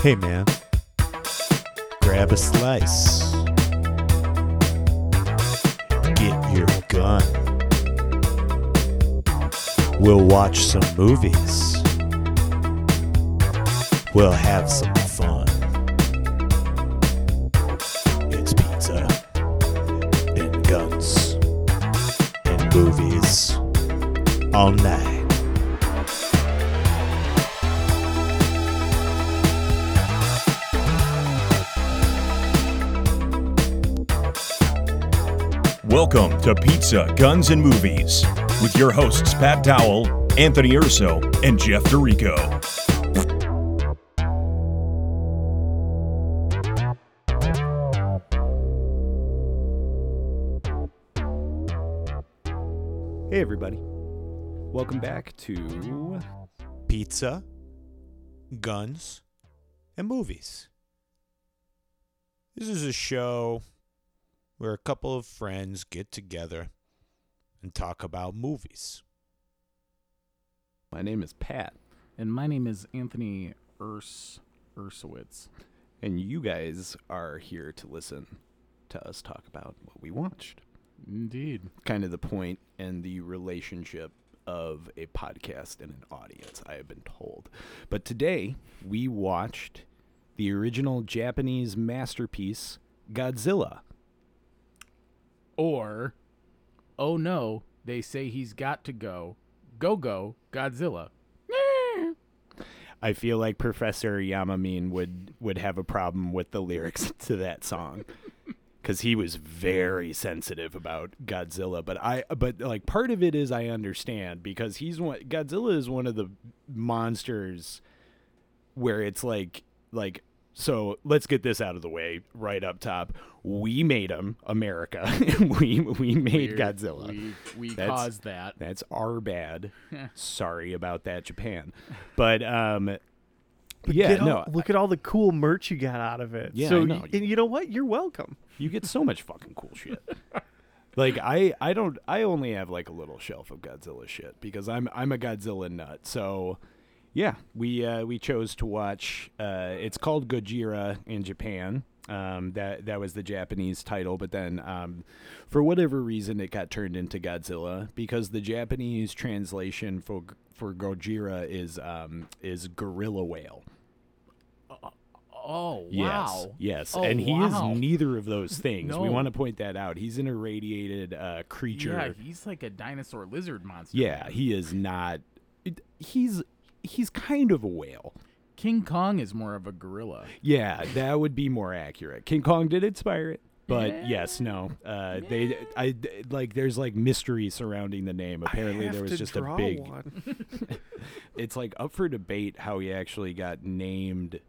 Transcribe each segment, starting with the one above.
Hey man, grab a slice. Get your gun. We'll watch some movies. We'll have some fun. It's pizza and guns and movies all night. Welcome to Pizza, Guns, and Movies with your hosts Pat Dowell, Anthony Urso, and Jeff Dorico. Hey, everybody. Welcome back to. Pizza, guns, and movies. This is a show where a couple of friends get together and talk about movies. My name is Pat, And my name is Anthony Urs Ursowitz. and you guys are here to listen to us talk about what we watched. Indeed. Kind of the point and the relationship of a podcast and an audience, I have been told. But today, we watched the original Japanese masterpiece, Godzilla. Or, oh no, they say he's got to go. Go go, Godzilla. I feel like Professor Yamamine would would have a problem with the lyrics to that song because he was very sensitive about Godzilla. But I but like part of it is I understand because he's one Godzilla is one of the monsters where it's like like so let's get this out of the way right up top. We made him America. we we made We're- Godzilla. We, we That's- caused that. That's our bad. Sorry about that, Japan. But um, But yeah, all- no, look at all the cool merch you got out of it. Yeah, so I know. y- and you know what? You're welcome. you get so much fucking cool shit. Like I, I don't, I only have like a little shelf of Godzilla shit because I'm, I'm a Godzilla nut. So, yeah, we, uh, we chose to watch. Uh, it's called Gojira in Japan. Um, that that was the Japanese title, but then um, for whatever reason it got turned into Godzilla because the Japanese translation for for Gojira is um, is gorilla whale. Oh, Yes, wow. yes, Oh, and he wow. is neither of those things. We want to point that out. He's an irradiated uh, creature. Yeah, he's like a dinosaur lizard monster. Yeah, man. he is not. it- He's he's kind of a whale. King Kong is more of a gorilla. Yeah, that would be more accurate. King Kong did inspire it, but Yeah. yes, no. Uh, they, I like. There's like mystery surrounding the name. Apparently, there was just a big. It's like up for debate how he actually got named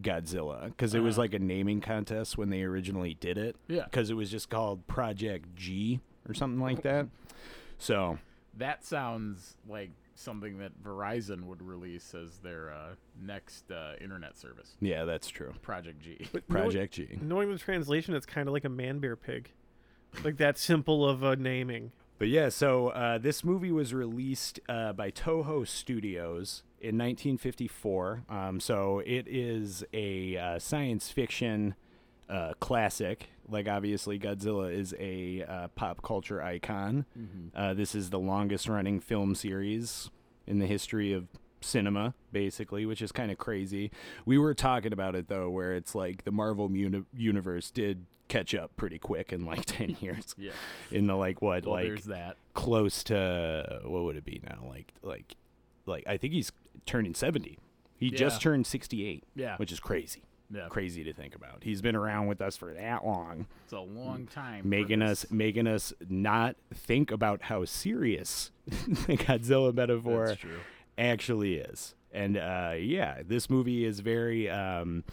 Godzilla because it was Uh-huh. like a naming contest when they originally did it. Yeah. because it was just called Project G or something like that. So That sounds like something that Verizon would release as their uh, next uh, internet service. yeah, that's true. Project G. But knowing- Project G. Knowing the translation, it's kind of like a man bear pig, like that simple of a naming. But yeah, so uh, this movie was released uh, by Toho Studios in 1954. Um, so it is a uh, science fiction uh, classic. Like obviously, Godzilla is a uh, pop culture icon. Uh, this is the longest running film series in the history of cinema, basically, which is kind of crazy. We were talking about it though, where it's like the Marvel uni- universe did catch up pretty quick in like 10 years Yeah. in the like what Well, like there's that. close to what would it be now like like like i think he's turning 70 he just turned 68 Yeah. which is crazy Yeah. crazy to think about he's been around with us for that long It's a long time. making us making us not think about how serious the godzilla metaphor actually is. And uh, yeah, this movie is very um,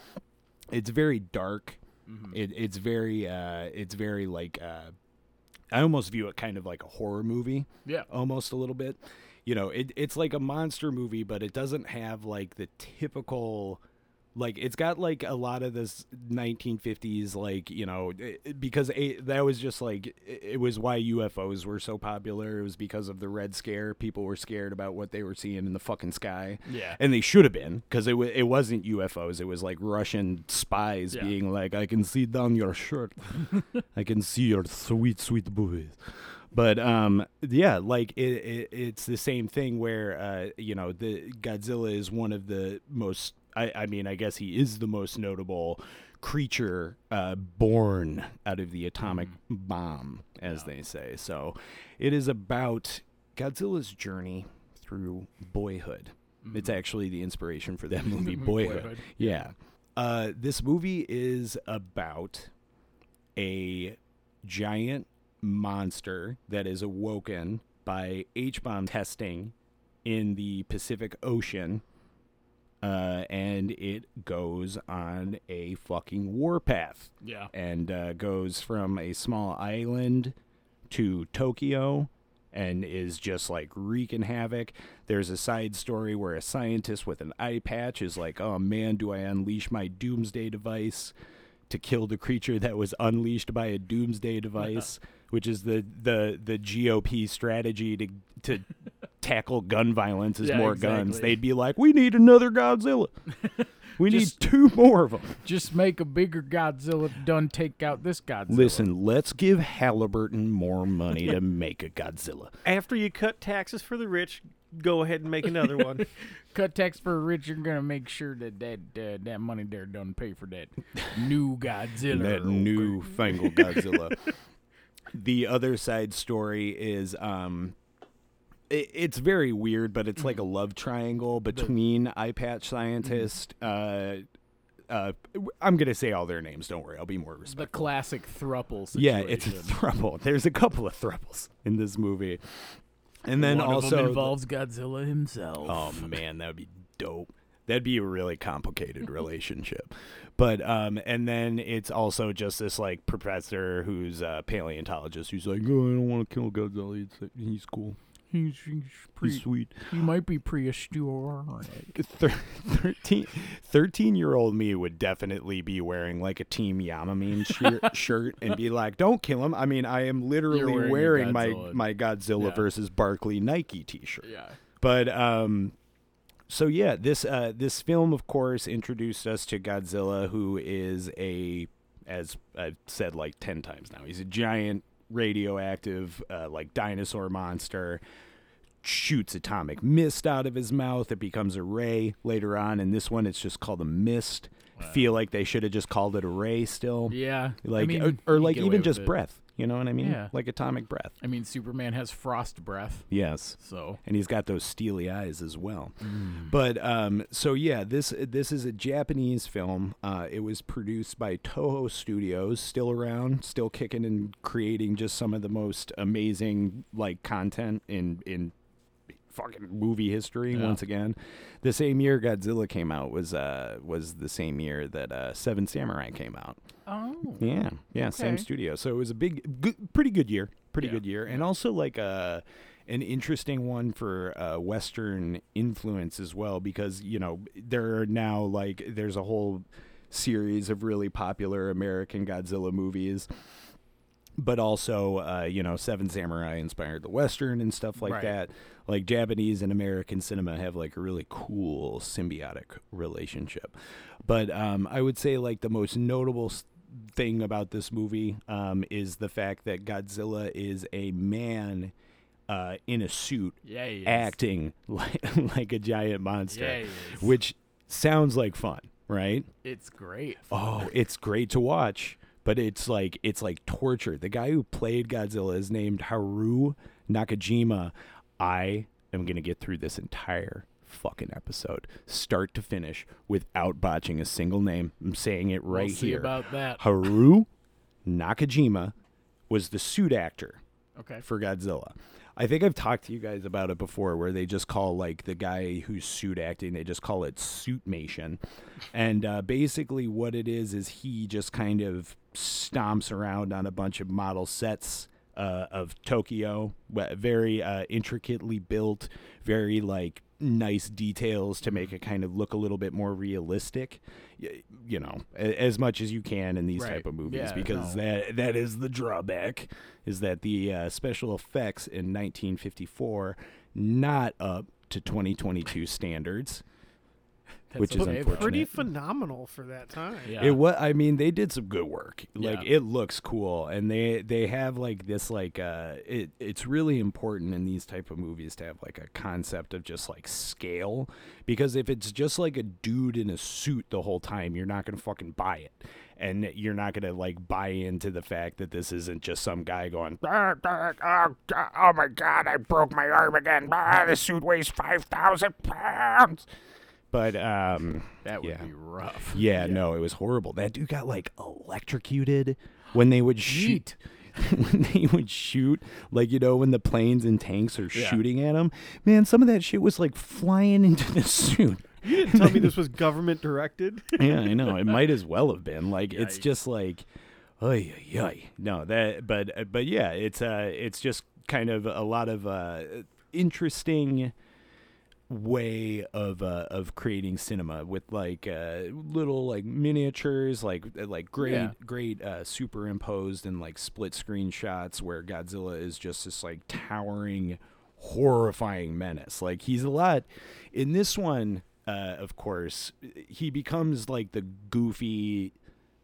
it's very dark. Mm-hmm. It, it's very uh, it's very like uh, I almost view it kind of like a horror movie, Yeah. almost a little bit. You know, it, it's like a monster movie, but it doesn't have like the typical like it's got like a lot of this 1950s like you know i- i- because a, that was just like it was why UFOs were so popular. It was because of the red scare. People were scared about what they were seeing in the fucking sky. Yeah. and they should have been because it, it wasn't UFOs it was like Russian spies Yeah. being like I can see down your shirt. I can see your sweet sweet boobies. But um yeah like it, it it's the same thing where uh you know the Godzilla is one of the most I I mean I guess he is the most notable creature uh born out of the atomic bomb as they say. So it is about Godzilla's journey through boyhood. It's actually the inspiration for that movie boyhood, Boyhood. yeah. Uh this movie is about a giant monster that is awoken by H bomb testing in the Pacific Ocean. Uh, and it goes on a fucking warpath Yeah. and uh, goes from a small island to Tokyo and is just like wreaking havoc. There's a side story where a scientist with an eye patch is like, oh man, do I unleash my doomsday device to kill the creature that was unleashed by a doomsday device, which is the, the, the GOP strategy to, to tackle gun violence is Yeah, more guns. They'd be like, we need another Godzilla. We Just- need two more of them. Just make a bigger Godzilla. Done take out this Godzilla. Listen, let's give Halliburton more money to make a Godzilla. After you cut taxes for the rich, go ahead and make another one. cut tax for rich. You're gonna make sure that that uh, that money there doesn't pay for that new Godzilla. that Okay. new fangled Godzilla. the other side story is um it, it's very weird, but it's like a love triangle between eye patch scientist. Uh, uh, I'm gonna say all their names. Don't worry, I'll be more respectful. the classic thruple Yeah, it's a throuple. There's a couple of thruples in this movie, and then One also of them the- involves Godzilla himself. Oh man, that would be dope. That'd be a really complicated relationship. But um and then it's also just this like professor who's a paleontologist who's like, Oh, I don't want to kill Godzilla. He's, he's cool. He's, he's He's pretty. sweet. He might be prehistoric. Thir- 13, 13 year old me would definitely be wearing like a Team Yamamine shirt, shirt and be like, "Don't kill him." I mean, I am literally wearing wearing, my Godzilla. my Godzilla Yeah. versus Barkley Nike T-shirt. Yeah. But um so yeah, this uh this film of course introduced us to Godzilla who is a as I've said like 10 times now. He's a giant radioactive uh, like dinosaur monster shoots atomic mist out of his mouth. It becomes a ray later on in this one it's just called a mist. Feel like they should have just called it a ray still. Yeah. Like I mean, or, or like even just it. breath, you know what I mean? Yeah. Like atomic breath. I mean, Superman has frost breath, Yes so and he's got those steely eyes as well. Mm. But um, so yeah, this this is a Japanese film. Uh, it was produced by Toho Studios, still around, still kicking and creating just some of the most amazing like content in in fucking movie history. Yeah. Once again, the same year Godzilla came out was uh was the same year that uh, Seven Samurai came out. oh, Yeah, yeah, same studio. So it was a big, good, pretty good year, pretty Yeah, good year, and also like a an interesting one for uh, Western influence as well, because you know there are now like there's a whole series of really popular American Godzilla movies. But also, uh, you know, Seven Samurai inspired the Western and stuff like Right. that. Like Japanese and American cinema have like a really cool symbiotic relationship. But um, I would say like the most notable thing about this movie um, is the fact that Godzilla is a man uh, in a suit yeah, acting like like a giant monster, Yeah, which sounds like fun, right? It's great. Oh, it's great to watch, but it's like it's like torture. The guy who played Godzilla is named Haru Nakajima. I am gonna get through this entire fucking episode, start to finish, without botching a single name. I'm saying it right we'll see here. about that. Haru Nakajima was the suit actor Okay. for Godzilla. I think I've talked to you guys about it before, where they just call like the guy who's suit acting, they just call it suitmation, and uh, basically what it is is he just kind of stomps around on a bunch of model sets uh, of Tokyo, very uh, intricately built, very like nice details to make it kind of look a little bit more realistic. You know, as much as you can in these Right. type of movies, Yeah, because no. that that is the drawback, is that the uh, special effects in 1954 not up to 2022 standards. That's which is unfortunate. Pretty phenomenal for that time. Yeah. It was. I mean, they did some good work. Like Yeah. it looks cool, and they they have like this like uh, it. It's really important in these type of movies to have like a concept of just like scale, because if it's just like a dude in a suit the whole time, you're not gonna fucking buy it, and you're not gonna like buy into the fact that this isn't just some guy going, "Ah, ah, oh, oh my god, I broke my arm again. Ah, the suit weighs five thousand pounds. But um, that would yeah. be rough. yeah, no, it was horrible. That dude got like electrocuted when they would shoot. when they would shoot, like you know, when the planes and tanks are Yeah. shooting at him, man, some of that shit was like flying into the suit. You didn't tell me this was government directed. yeah, I know. It might as well have been. Like it's just like, oy, oy. No, that, but, uh, but yeah, it's uh, it's just kind of a lot of uh, interesting way of uh, of creating cinema with like uh, little like miniatures like uh, like great Yeah. great uh, superimposed and like split screen shots where Godzilla is just this like towering horrifying menace like he's a lot in this one uh, of course he becomes like the goofy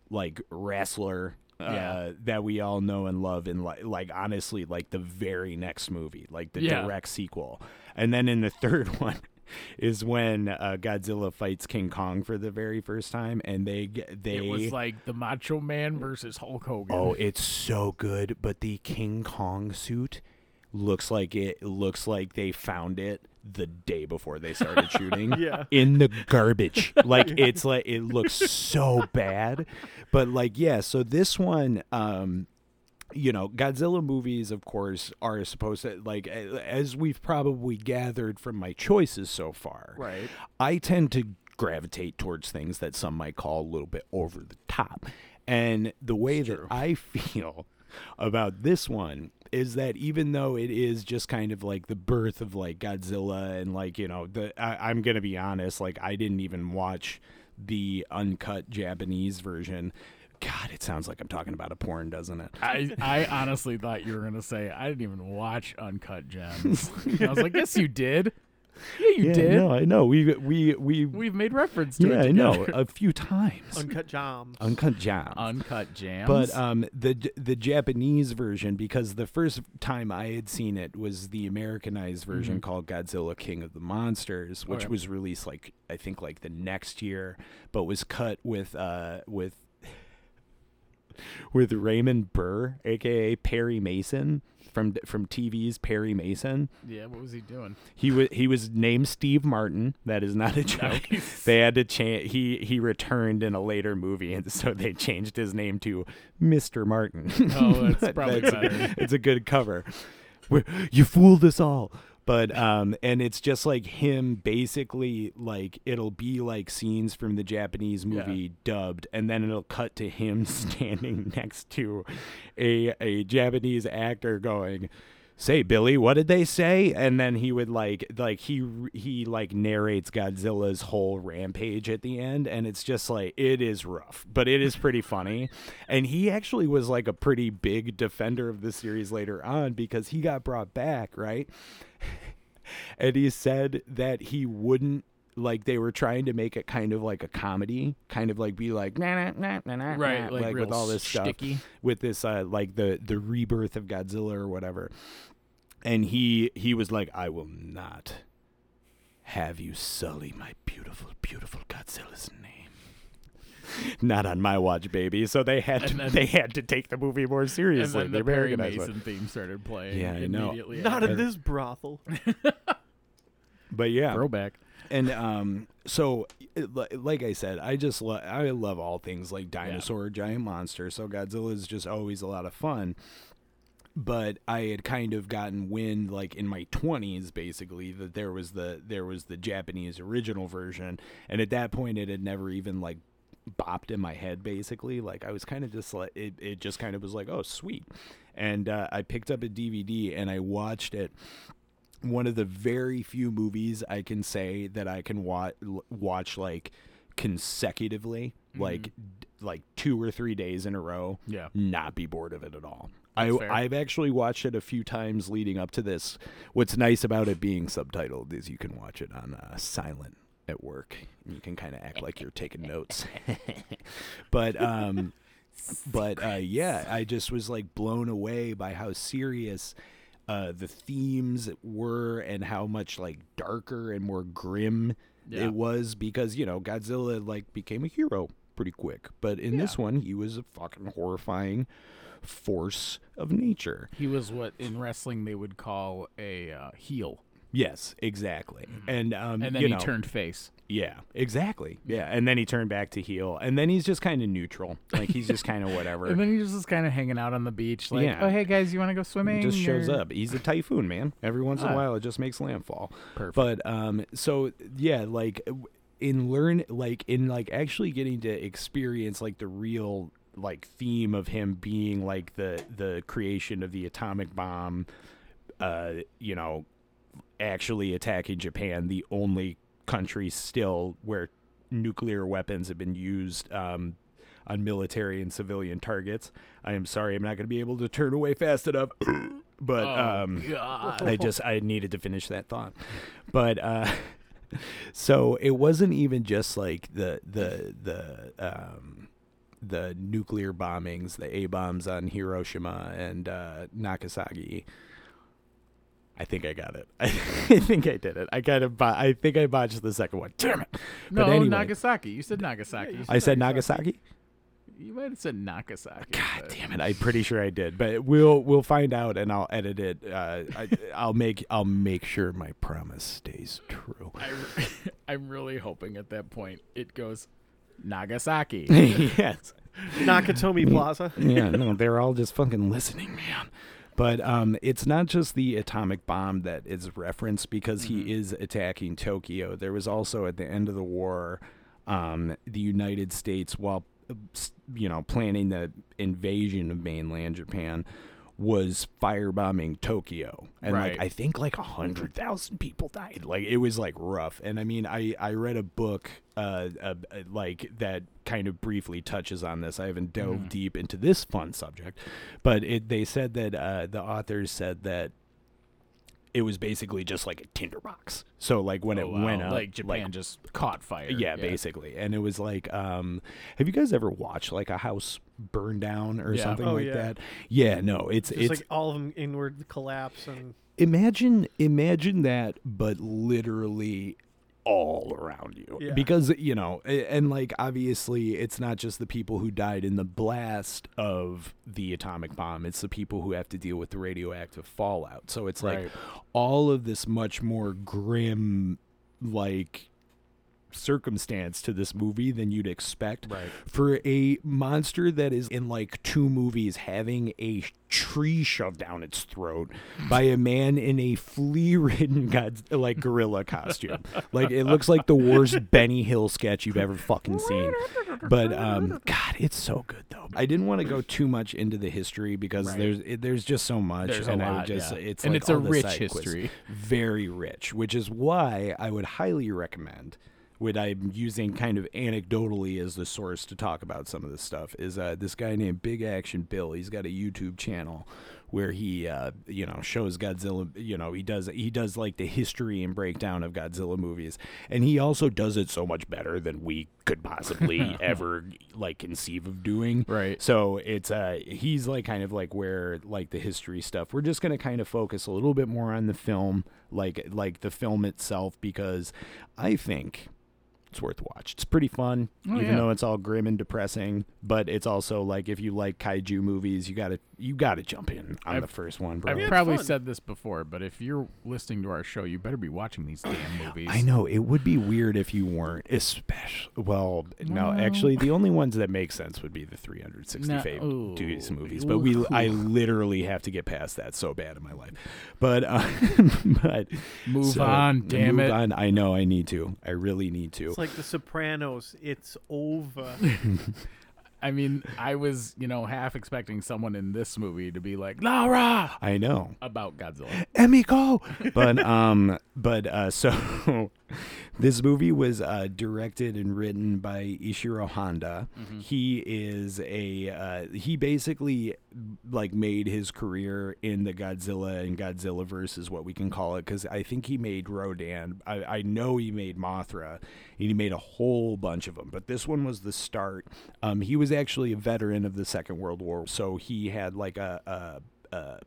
like wrestler uh, Yeah. that we all know and love in like like honestly like the very next movie like the Yeah. direct sequel and then in the third one is when uh, Godzilla fights King Kong for the very first time and they they It was like the Macho Man versus Hulk Hogan. Oh, it's so good, but the King Kong suit looks like it looks like they found it the day before they started shooting. Yeah. In the garbage. like it's like it looks so bad. But like yeah, so this one um you know, Godzilla movies, of course, are supposed to like, as we've probably gathered from my choices so far. right. I tend to gravitate towards things that some might call a little bit over the top. And the way that I feel about this one is that even though it is just kind of like the birth of like Godzilla and like, you know, the I, I'm gonna be honest, like I didn't even watch the uncut Japanese version. God, it sounds like I'm talking about a porn, doesn't it? I, I honestly thought you were gonna say I didn't even watch Uncut Gems. I was like, yes, you did. Yeah, you yeah, did. No, I know. We we we. We've made reference to yeah, it. I know a few times. Uncut Jams. Uncut Gems. Uncut Jams. But um, the the Japanese version, because the first time I had seen it was the Americanized version Mhm. called Godzilla King of the Monsters, which Okay. was released like I think like the next year, but was cut with uh with with Raymond Burr, aka Perry Mason from from TV's Perry Mason. yeah, what was he doing? He was he was named Steve Martin. That is not a joke. Nice. They had to change. He he returned in a later movie, and so they changed his name to Mr. Martin. Oh, that's probably that's better. it's a good cover. Where- You fooled us all. But um, and it's just like him basically like it'll be like scenes from the Japanese Yeah. movie dubbed, and then it'll cut to him standing next to a a Japanese actor going, say billy what did they say? And then he would like like he he like narrates godzilla's whole rampage at the end and it's just like it is rough but it is pretty funny. And he actually was like a pretty big defender of the series later on because he got brought back right and he said that he wouldn't like they were trying to make it kind of like a comedy kind of like be like nah, nah, nah, nah, Right, nah, like, like with all this stuff with this uh like the the rebirth of Godzilla or whatever. And he he was like, I will not have you sully my beautiful, beautiful Godzilla's name. Not on my watch, baby. So they had to then- they had to take the movie more seriously. And seriously. then the the Perry Mason one. theme started playing. Yeah, I know. Not after. in this brothel. But yeah, throwback. and um so like i said i just lo- i love all things like dinosaur giant monster so godzilla is just always a lot of fun but i had kind of gotten wind like in my 20s basically that there was the there was the japanese original version and at that point it had never even like bopped in my head basically like i was kind of just like it, it just kind of was like oh sweet and uh, i picked up a dvd and i watched it one of the very few movies I can say that I can wa- watch like consecutively, like d- like two or three days in a row, Yeah. not be bored of it at all. I, fair. I've actually watched it a few times leading up to this. What's nice about it being subtitled is you can watch it on uh, silent at work. You can kind of act like you're taking notes. but um, but uh, yeah, I just was like blown away by how serious uh, the themes were and how much like darker and more grim Yeah. it was because you know Godzilla like became a hero pretty quick, but in this one he was a fucking horrifying force of nature. He was what in wrestling they would call a uh, heel, Yes, exactly. And um, Mm-hmm. and then you he know, turned face. Yeah, exactly. Yeah, and then he turned back to heel, and then he's just kind of neutral. Like he's just kind of whatever. And then he was just kind of hanging out on the beach, like, Yeah. "Oh, hey guys, you want to go swimming?" He just shows or-" up. He's a typhoon, man. Every once in a Ah. while, it just makes landfall. Perfect. But um, so yeah, like in learn, like in like actually getting to experience like the real like theme of him being like the the creation of the atomic bomb, uh, you know, actually attacking Japan, the only country still where nuclear weapons have been used um, on military and civilian targets. I am sorry, I'm not going to be able to turn away fast enough. but Oh, um. I just I needed to finish that thought. But uh, so it wasn't even just like the the the um, the nuclear bombings, the A bombs on Hiroshima and uh, Nagasaki. I think I got it. I think I did it. I kind of, bo- I think I botched the second one. Damn it! no, but anyway. Nagasaki. You said Nagasaki. you I said Nagasaki. You might have said Nagasaki. God but- damn it! I'm pretty sure I did, but we'll we'll find out, and I'll edit it. Uh, I, I'll make I'll make sure my promise stays true. I, I'm really hoping at that point it goes Nagasaki. yes. Nakatomi Plaza. yeah, no, they're all just fucking listening, man. But um, it's not just the atomic bomb that is referenced because he is attacking Tokyo. There was also at the end of the war, um, the United States, while uh, you know planning the invasion of mainland Japan, was firebombing Tokyo, and Right. like I think like a hundred thousand people died. Like it was like rough. And I mean, I I read a book uh, uh like that kind of briefly touches on this. I haven't delved deep into this fun subject, but it they said that uh, the authors said that it was basically just like a tinderbox. So like when Oh, it wow. went up, like Japan just caught fire. yeah, basically. And it was like, um, have you guys ever watched like a house burn down or Yeah. something Oh, like yeah. that? Yeah, no, it's Just it's like all of them inward collapse and imagine imagine that but literally all around you Yeah. because you know and like obviously it's not just the people who died in the blast of the atomic bomb it's the people who have to deal with the radioactive fallout so it's like Right. all of this much more grim like circumstance to this movie than you'd expect Right. for a monster that is in like two movies having a tree shoved down its throat by a man in a flea-ridden god like gorilla costume. like it looks like the worst Benny Hill sketch you've ever fucking seen. But um god, it's so good though. I didn't want to go too much into the history because Right. there's it, there's just so much There's and I would just yeah. it's And like it's a rich history. Very rich, which is why I would highly recommend what I'm using kind of anecdotally as the source to talk about some of this stuff is uh, this guy named Big Action Bill. He's got a YouTube channel where he uh, you know shows Godzilla. You know he does he does like the history and breakdown of Godzilla movies, and he also does it so much better than we could possibly ever like conceive of doing. Right. So it's uh he's like kind of like where like the history stuff. We're just gonna kind of focus a little bit more on the film, like like the film itself, because I think it's worth watch. It's pretty fun, Oh, even yeah. though it's all grim and depressing. But it's also like if you like kaiju movies, you gotta you gotta jump in on I've- the first one, bro. I've probably fun. said this before, but if you're listening to our show, you better be watching these damn movies. I know it would be weird if you weren't, especially. Well, no, Well- actually, the only ones that make sense would be the 365 No, Days movies. But we. I literally have to get past that so bad in my life. But, uh, but Move so, on, damn move it. on. I know I need to. I really need to. It's like The Sopranos. It's over. I mean, I was, you know, half expecting someone in this movie to be like, Laura! I know. About Godzilla. Emiko. But um, but uh, so this movie was uh, directed and written by Ishiro Honda. He is a uh, he basically like made his career in the Godzilla and Godzilla verse is what we can call it because I think he made Rodan. I, I know he made Mothra. And he made a whole bunch of them, but this one was the start. Um, he was actually a veteran of the Second World War, so he had like a, a, a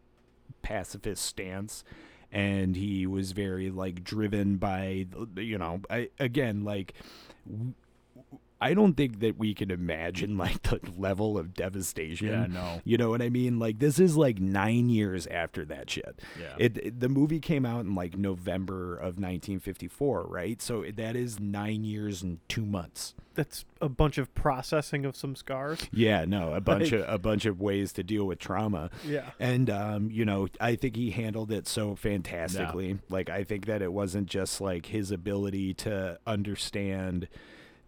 pacifist stance and he was very like driven by you know I, again like I don't think that we can imagine like the level of devastation. Yeah, no. You know what I mean? Like this is like 9 years after that shit. Yeah. It, it- the movie came out in like November of 1954, right? So that is 9 years and 2 months. That's a bunch of processing of some scars. Yeah, no, a bunch Like- of a bunch of ways to deal with trauma. Yeah. And um, you know, I think he handled it so fantastically. Like I think that it wasn't just like his ability to understand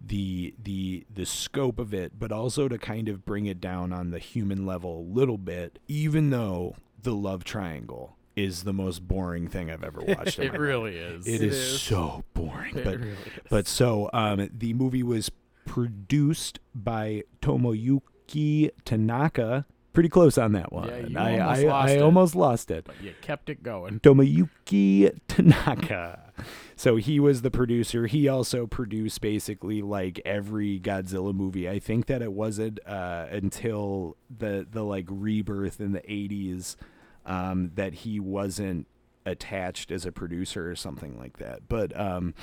the the the scope of it, but also to kind of bring it down on the human level a little bit, even though the love triangle is the most boring thing I've ever watched. It my really is. it It is, is. so boring. It but really is. but so um, the movie was produced by Tomoyuki Tanaka. Pretty close on that one. Yeah, you I, almost I, lost I it. almost lost it. But you kept it going. Tomoyuki Tanaka. So he was the producer. He also produced basically like every Godzilla movie. I think that it wasn't uh, until the the like rebirth in the 80s um, that he wasn't attached as a producer or something like that. But um,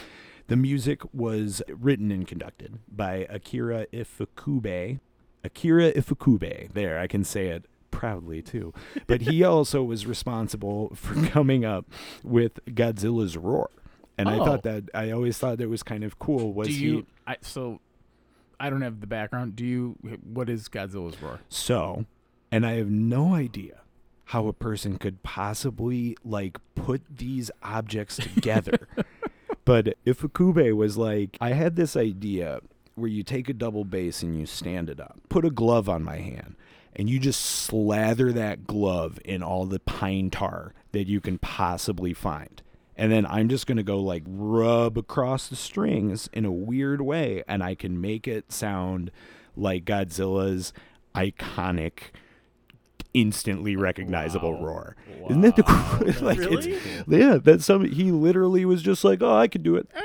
the music was written and conducted by Akira Ifukube. Akira Ifukube. There, I can say it proudly too. But he also was responsible for coming up with Godzilla's roar. And I Oh. thought that I always thought that was kind of cool. Was Do he you? I, so, I don't have the background. Do you? What is Godzilla's roar? So, and I have no idea how a person could possibly like put these objects together. but Ifukube was like, I had this idea where you take a double bass and you stand it up, put a glove on my hand, and you just slather that glove in all the pine tar that you can possibly find. And then I'm just going to go like rub across the strings in a weird way, and I can make it sound like Godzilla's iconic, instantly recognizable Wow. roar. Isn't that the cool? like Really? it's yeah. That's some. He literally was just like, oh, I could do it.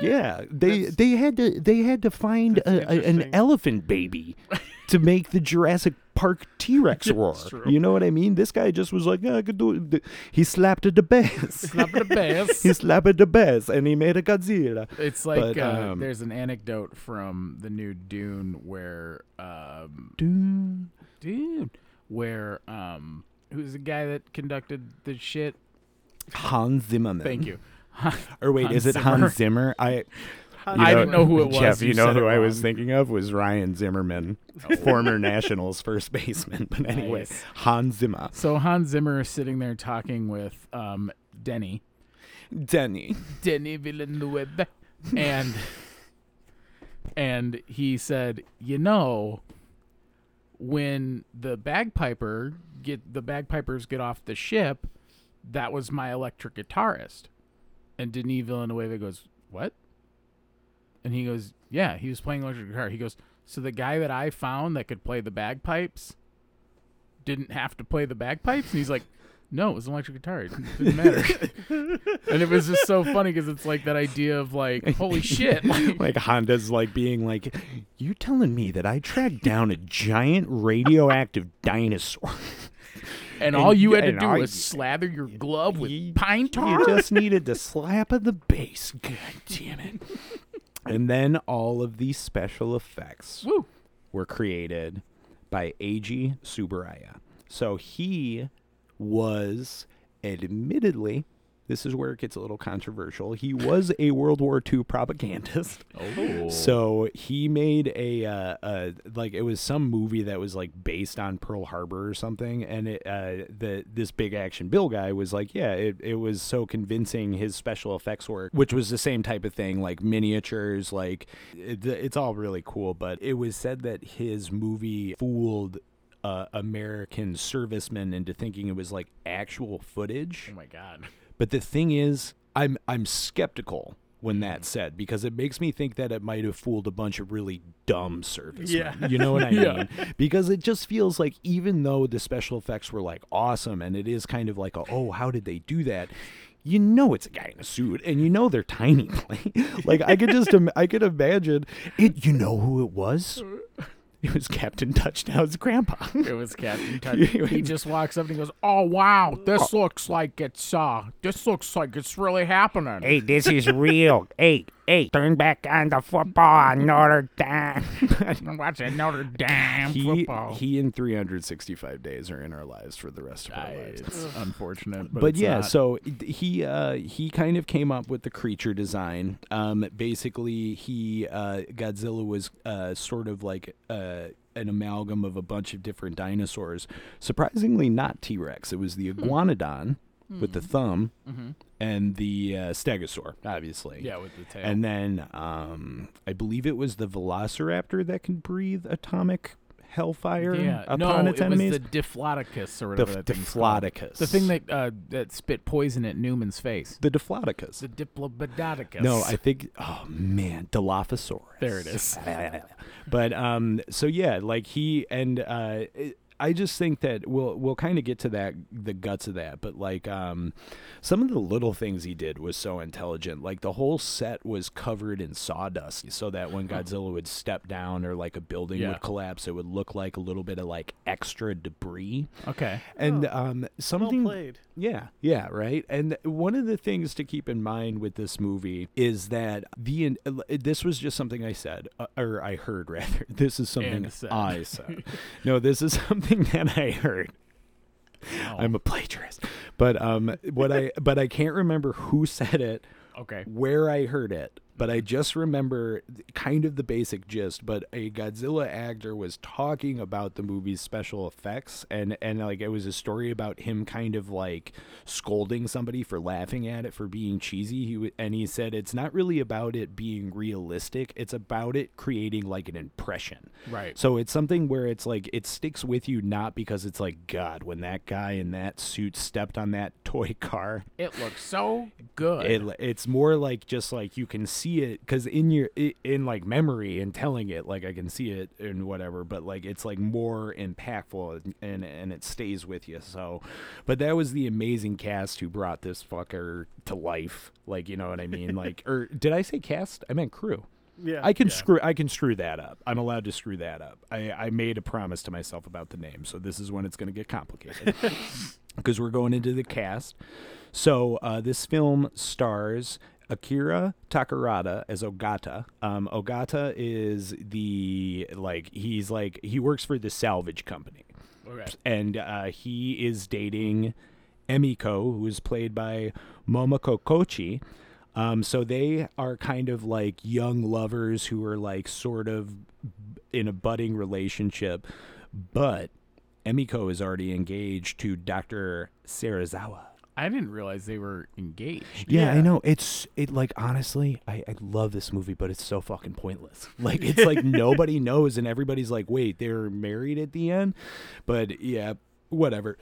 Yeah, they That's- they had to they had to find a, a, an elephant baby to make the Jurassic Park T Rex roar. You know what I mean? This guy just was like, yeah, I could do it. He slapped the bass. Slap the bass. he slapped the bass, and he made a Godzilla. It's like But, uh, um, there's an anecdote from the new Dune where um, Dune. Dune where um, who's the guy that conducted the shit? Hans Zimmerman. Thank you. Or wait, Hans is it Zimmer. Hans Zimmer? I you I know- didn't know who it was. Jeff, you, You know who I was thinking of was Ryan Zimmerman, former Nationals first baseman. But anyway, Nice. Hans Zimmer. So Hans Zimmer is sitting there talking with um, Denny. Denny. Denis Villeneuve, and and he said, you know, when the bagpiper get the bagpipers get off the ship, that was my electric guitarist. And Denis Villeneuve goes, what? And he goes, yeah, he was playing electric guitar. He goes, so the guy that I found that could play the bagpipes didn't have to play the bagpipes? And he's like, no, it was an electric guitar. It didn't, didn't matter. and it was just so funny because it's like that idea of like, holy shit. Like, like Honda's like being like, you're telling me that I tracked down a giant radioactive dinosaur. and all you had to do was you- slather your glove with You- pine tar. You just needed the slap of the bass. God damn it. And then all of these special effects Woo. were created by Eiji Tsuburaya. So he was admittedly this is where it gets a little controversial. He was a World War II propagandist. Oh. So he made a, uh, uh, like it was some movie that was like based on Pearl Harbor or something, and it, uh, the this big action Bill guy was like, yeah, it, it was so convincing his special effects work, which was the same type of thing, like miniatures, like it, it's all really cool. But it was said that his movie fooled. Uh, American servicemen into thinking it was like actual footage. oh my god. But the thing is, I'm I'm skeptical when hmm. that's said because it makes me think that it might have fooled a bunch of really dumb servicemen. Yeah. You know what I Yeah. mean? Because it just feels like even though the special effects were like awesome and it is kind of like a, oh how did they do that? You know it's a guy in a suit, and you know they're tiny. like I could just, im- I could imagine it. You know who it was? It was Captain Touchdown's grandpa. It was Captain Touch. he just walks up and he goes, "Oh wow, this looks like it's uh, this looks like it's really happening." Hey, this is real. Hey, hey, turn back on the football on Notre Dame. I'm watching Notre Dame he, football. he and 365 days are in our lives for the rest of our I- lives. it's unfortunate, but, but it's yeah, not. so he uh, he kind of came up with the creature design. Um, basically, he uh, Godzilla was uh, sort of like uh, an amalgam of a bunch of different dinosaurs. Surprisingly, not T Rex. It was the Hmm. iguanodon with the thumb Mhm. and the uh, stegosaur, obviously. yeah, with the tail. And then um, I believe it was the velociraptor that can breathe atomic hellfire yeah, upon no, its it enemies. was the Diplodocus or the whatever that thing's called. Diplodocus. The thing that uh, that spit poison at Newman's face. the Diplodocus. The Diplodocus. No, I think. Oh man, Dilophosaurus. There it is. but um, so yeah, like he and uh, it- I just think that we'll we'll kind of get to that the guts of that, but like um, some of the little things he did was so intelligent. Like the whole set was covered in sawdust, so that when Godzilla would step down or like a building Yeah. would collapse, it would look like a little bit of like extra debris. Okay. And Oh, um, Well something played. yeah, yeah, right. And one of the things to keep in mind with this movie is that the uh, this was just something I said, uh, or I heard rather. This is something I said. no, this is something that I heard. I'm a plagiarist, but um, what I but I can't remember who said it, okay. where I heard it, but I just remember kind of the basic gist. But a Godzilla actor was talking about the movie's special effects, and and like it was a story about him kind of like scolding somebody for laughing at it for being cheesy. He w- and he said it's not really about it being realistic; it's about it creating like an impression. Right. So it's something where it's like it sticks with you not because it's like God when that guy in that suit stepped on that toy car It looks so good. it, it's more like just like you can see it because in your in like memory and telling it like i can see it and whatever but like it's like more impactful and, and it stays with you so but that was the amazing cast who brought this fucker to life like you know what i mean like or did i say cast i meant crew Yeah. I can screw I can screw that up. I'm allowed to screw that up. I, I made a promise to myself about the name, so this is when it's going to get complicated. Because we're going into the cast. So uh, this film stars Akira Takarada as Ogata. Um, Ogata is the like he's like he works for the salvage company okay. and uh, he is dating Emiko, who is played by Momoko Kochi. Um, so they are kind of like young lovers who are like sort of in a budding relationship, but Emiko is already engaged to Dr. Sarazawa. I didn't realize they were engaged. Yeah, I know. It's it like honestly, I, I love this movie, but it's so fucking pointless. Like it's like nobody knows and everybody's like, wait, they're married at the end? But yeah, whatever.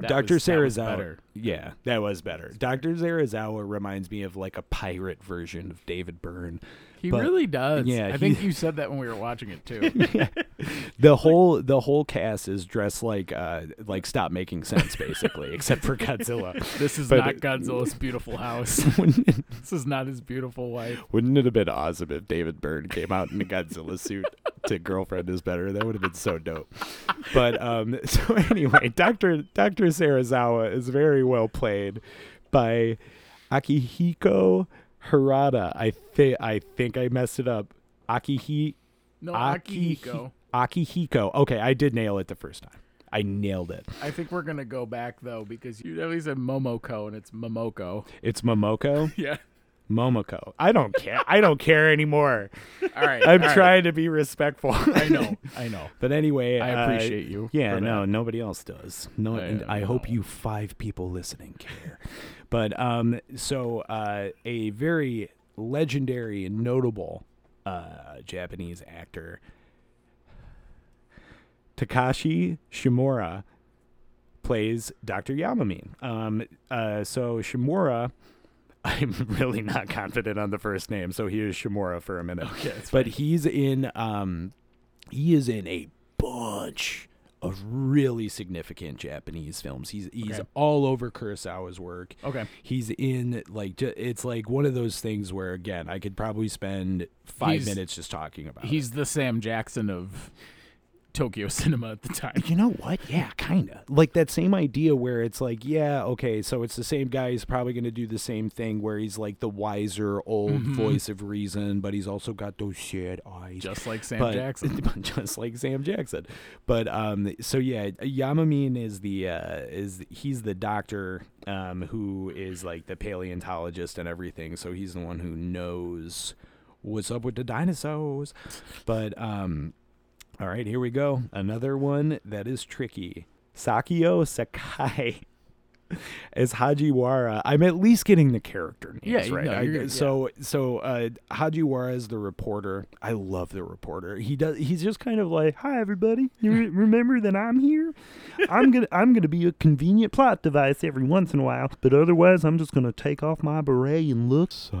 Dr. was- that Sarazawa. Yeah, that was better. Dr. Sarazawa reminds me of like a pirate version of David Byrne. He But- really does. yeah, I he- think you said that when we were watching it too. The whole the whole cast is dressed like uh like stop making sense basically, except for Godzilla. This is But not Godzilla's beautiful house. this is not his beautiful wife. wouldn't it have been awesome if David Byrne came out in a Godzilla suit to Girlfriend is Better? That would have been so dope. But um so anyway, Dr. Dr. Sarazawa is very well played by Akihiko Harada. I think I think I messed it up. Akihi No, Aki- Akihiko. Akihiko. Okay, I did nail it the first time. I nailed it. I think we're gonna go back though because you at least said Momoko and it's Momoko. It's Momoko. Yeah. Momoko. I don't care. I don't care anymore. All right. I'm all right. trying to be respectful. I know. I know. But anyway, I uh, appreciate you Yeah, no, that. nobody else does. No, I and I hope you five people listening care. But um, so uh, a very legendary and notable uh, Japanese actor, Takashi Shimura, plays Dr. Yamamine. Um, uh, so Shimura. I'm really not confident on the first name, so here's Shimura for a minute. Okay, but he's in um he is in a bunch of really significant Japanese films. He's he's Okay. all over Kurosawa's work. Okay. He's in like it's like one of those things where again I could probably spend five He's- minutes just talking about. it. He's the Sam Jackson of Tokyo cinema at the time. You know what? Yeah, kind of. Like that same idea where it's like, yeah, okay, so it's the same guy. He's probably going to do the same thing where he's like the wiser old Mhm. voice of reason, but he's also got those sad eyes. Just like Sam but, Jackson. just like Sam Jackson. But um, so yeah, Yamamine is the uh, is he's the doctor um who is like the paleontologist and everything. So he's the one who knows what's up with the dinosaurs. But um, all right, here we go. Another one that is tricky. Sakio Sakai. As Hajiwara, I'm at least getting the character names Yeah, right. know, I- yeah. so so uh, Hajiwara is the reporter. I love the reporter. He does. He's just kind of like, "Hi, everybody. Remember that I'm here? I'm gonna I'm gonna be a convenient plot device every once in a while, but otherwise, I'm just gonna take off my beret and look sad."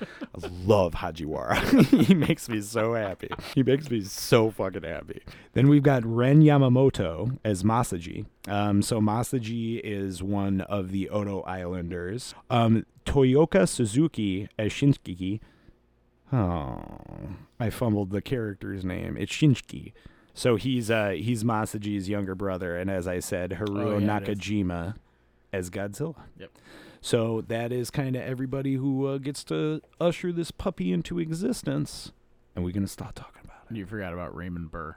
I love Hajiwara. he makes me so happy. He makes me so fucking happy. Then we've got Ren Yamamoto as Masaji. Um, so Masaji is one of the Odo Islanders. Um, Toyoka Suzuki as Shinsuke. Oh, I fumbled the character's name. It's Shinsuke. So he's uh he's Masaji's younger brother, and as I said, Haruo Oh, yeah. Nakajima as Godzilla. Yep. So that is kind of everybody who uh, gets to usher this puppy into existence, and we're gonna start talking about it. You forgot about Raymond Burr.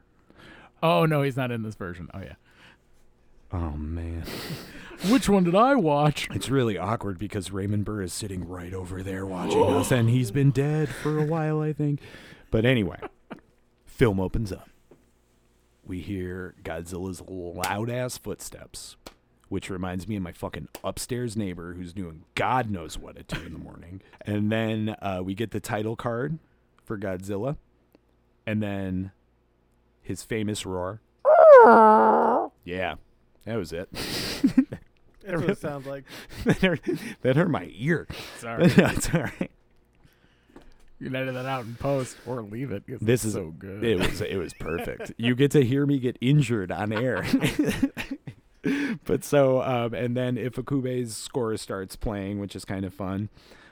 Oh no, he's not in this version. Oh yeah. Oh man, Which one did I watch? it's really awkward because Raymond Burr is sitting right over there watching us, and he's been dead for a while, I think. But anyway, film opens up. We hear Godzilla's loud ass footsteps, which reminds me of my fucking upstairs neighbor who's doing God knows what at two in the morning. And then uh, we get the title card for Godzilla, and then his famous roar. Yeah, that was it. That's what it sounds like. that, hurt, that hurt my ear. Sorry. That's all right. You can edit that out in post or leave it. This it's is so good. It was it was perfect. you get to hear me get injured on air. but so um, and then Ifukube's score starts playing, which is kind of fun.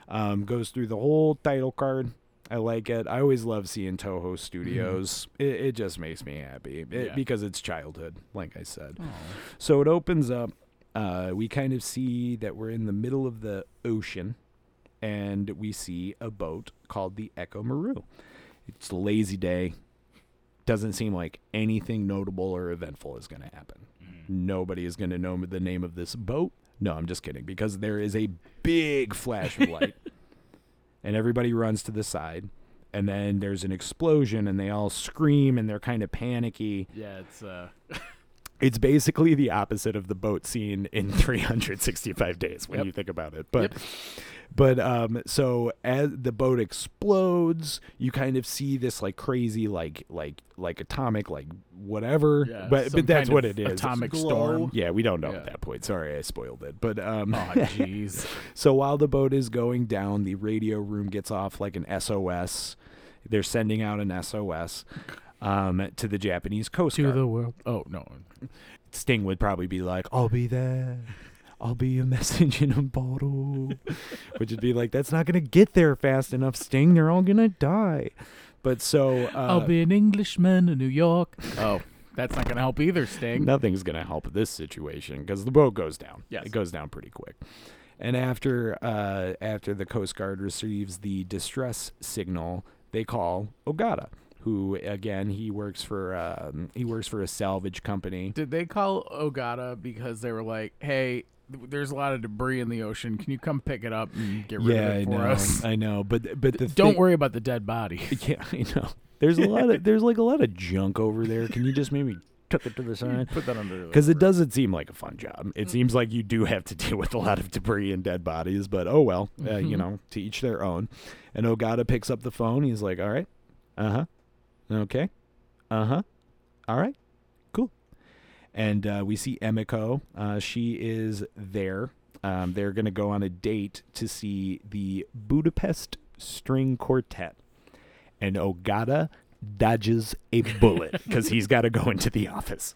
Um, goes through the whole title card. I like it. I always love seeing Toho Studios. It, it just makes me happy it, Yeah. because it's childhood, like I said. Oh. So it opens up. Uh, we kind of see that we're in the middle of the ocean, and we see a boat called the Echo Maru. It's a lazy day. Doesn't seem like anything notable or eventful is going to happen. Nobody is going to know the name of this boat. No, I'm just kidding because there is a big flash of light, and everybody runs to the side. And then there's an explosion, and they all scream, and they're kind of panicky. Yeah, it's uh It's basically the opposite of the boat scene in 365 days when Yep. you think about it. But but um so as the boat explodes, you kind of see this like crazy like like like atomic like whatever. yeah, but but that's what it is. Atomic storm. Yeah, we don't know Yeah. at that point. Sorry, I spoiled it. But um Oh jeez. so while the boat is going down, the radio room gets off like an SOS. They're sending out an SOS um, to the Japanese Coast to Guard. the world. Oh no. Sting would probably be like, "I'll be there. I'll be a message in a bottle," which would be like, "That's not gonna get there fast enough, Sting. They're all gonna die." But so uh, I'll be an Englishman in New York. Oh, that's not gonna help either, Sting. nothing's gonna help this situation because the boat goes down. Yes. it goes down pretty quick. And after uh, after the Coast Guard receives the distress signal, they call Ogata, who again he works for um, he works for a salvage company. Did they call Ogata because they were like, "Hey, there's a lot of debris in the ocean. Can you come pick it up and get rid yeah, of I it for know, us?" I know, but but the Don't thing- worry about the dead body. Yeah, I know. There's a lot of there's like a lot of junk over there. Can you just maybe tuck it to the side? Put that under. Because it doesn't seem like a fun job. It seems like you do have to deal with a lot of debris and dead bodies, but oh well, uh, you know, to each their own. And Ogata picks up the phone. He's like, "All right, uh huh, okay, uh huh, all right, cool." And uh, we see Emiko. Uh, she is there. Um, they're gonna go on a date to see the Budapest String Quartet, and Ogata dodges a bullet because he's got to go into the office.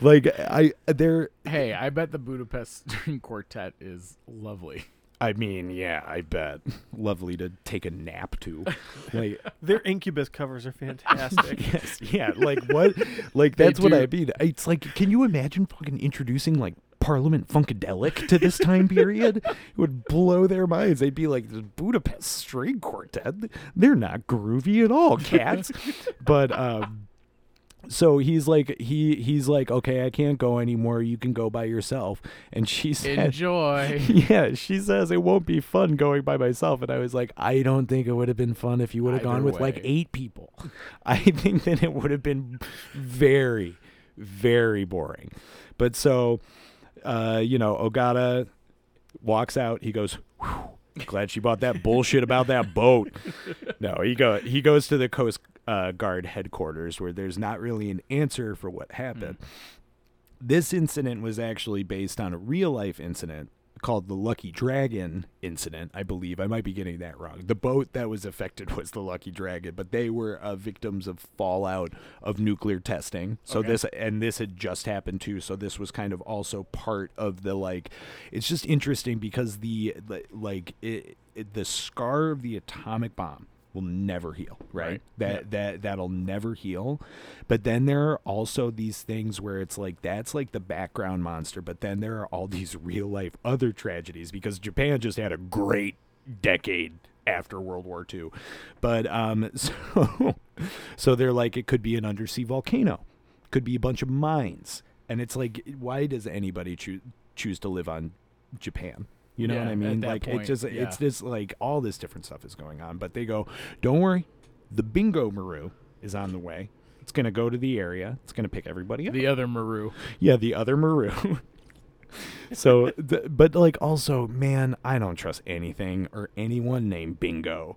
like I, they're. Hey, I bet the Budapest String Quartet is lovely. I mean, yeah, I bet. Lovely to take a nap to. Like, Their Incubus covers are fantastic. yes, yeah, like what? Like that's what I mean. It's like, can you imagine fucking introducing like Parliament Funkadelic to this time period? It would blow their minds. They'd be like, the Budapest String Quartet. They're not groovy at all, cats. but um, so he's like, he he's like, okay, I can't go anymore. You can go by yourself. And she said, Enjoy. yeah, she says it won't be fun going by myself. And I was like, I don't think it would have been fun if you would have gone with like eight people. I think that it would have been very, very boring. But so, uh, you know, Ogata walks out. He goes, "Whew, glad she bought that bullshit about that boat. No, he go he goes to the Coast uh, Guard headquarters where there's not really an answer for what happened. This incident was actually based on a real life incident called the Lucky Dragon incident, I believe. I might be getting that wrong. The boat that was affected was the Lucky Dragon, but they were uh, victims of fallout of nuclear testing. So Okay. this and this had just happened too. So this was kind of also part of the like. It's just interesting because the the- like it, it, the scar of the atomic bomb will never heal, right? Right. That Yeah. that that'll never heal. But then there are also these things where it's like that's like the background monster, but then there are all these real life other tragedies because Japan just had a great decade after World War II. But um so so they're like it could be an undersea volcano. Could be a bunch of mines. And it's like why does anybody choose choose to live on Japan? You know Yeah, what I mean? Like it just yeah. it's just like all this different stuff is going on. But they go, Don't worry, the bingo Maru is on the way. It's gonna go to the area. It's gonna pick everybody up. The other Maru. yeah, the other Maru. so, th- but like also, man, I don't trust anything or anyone named Bingo,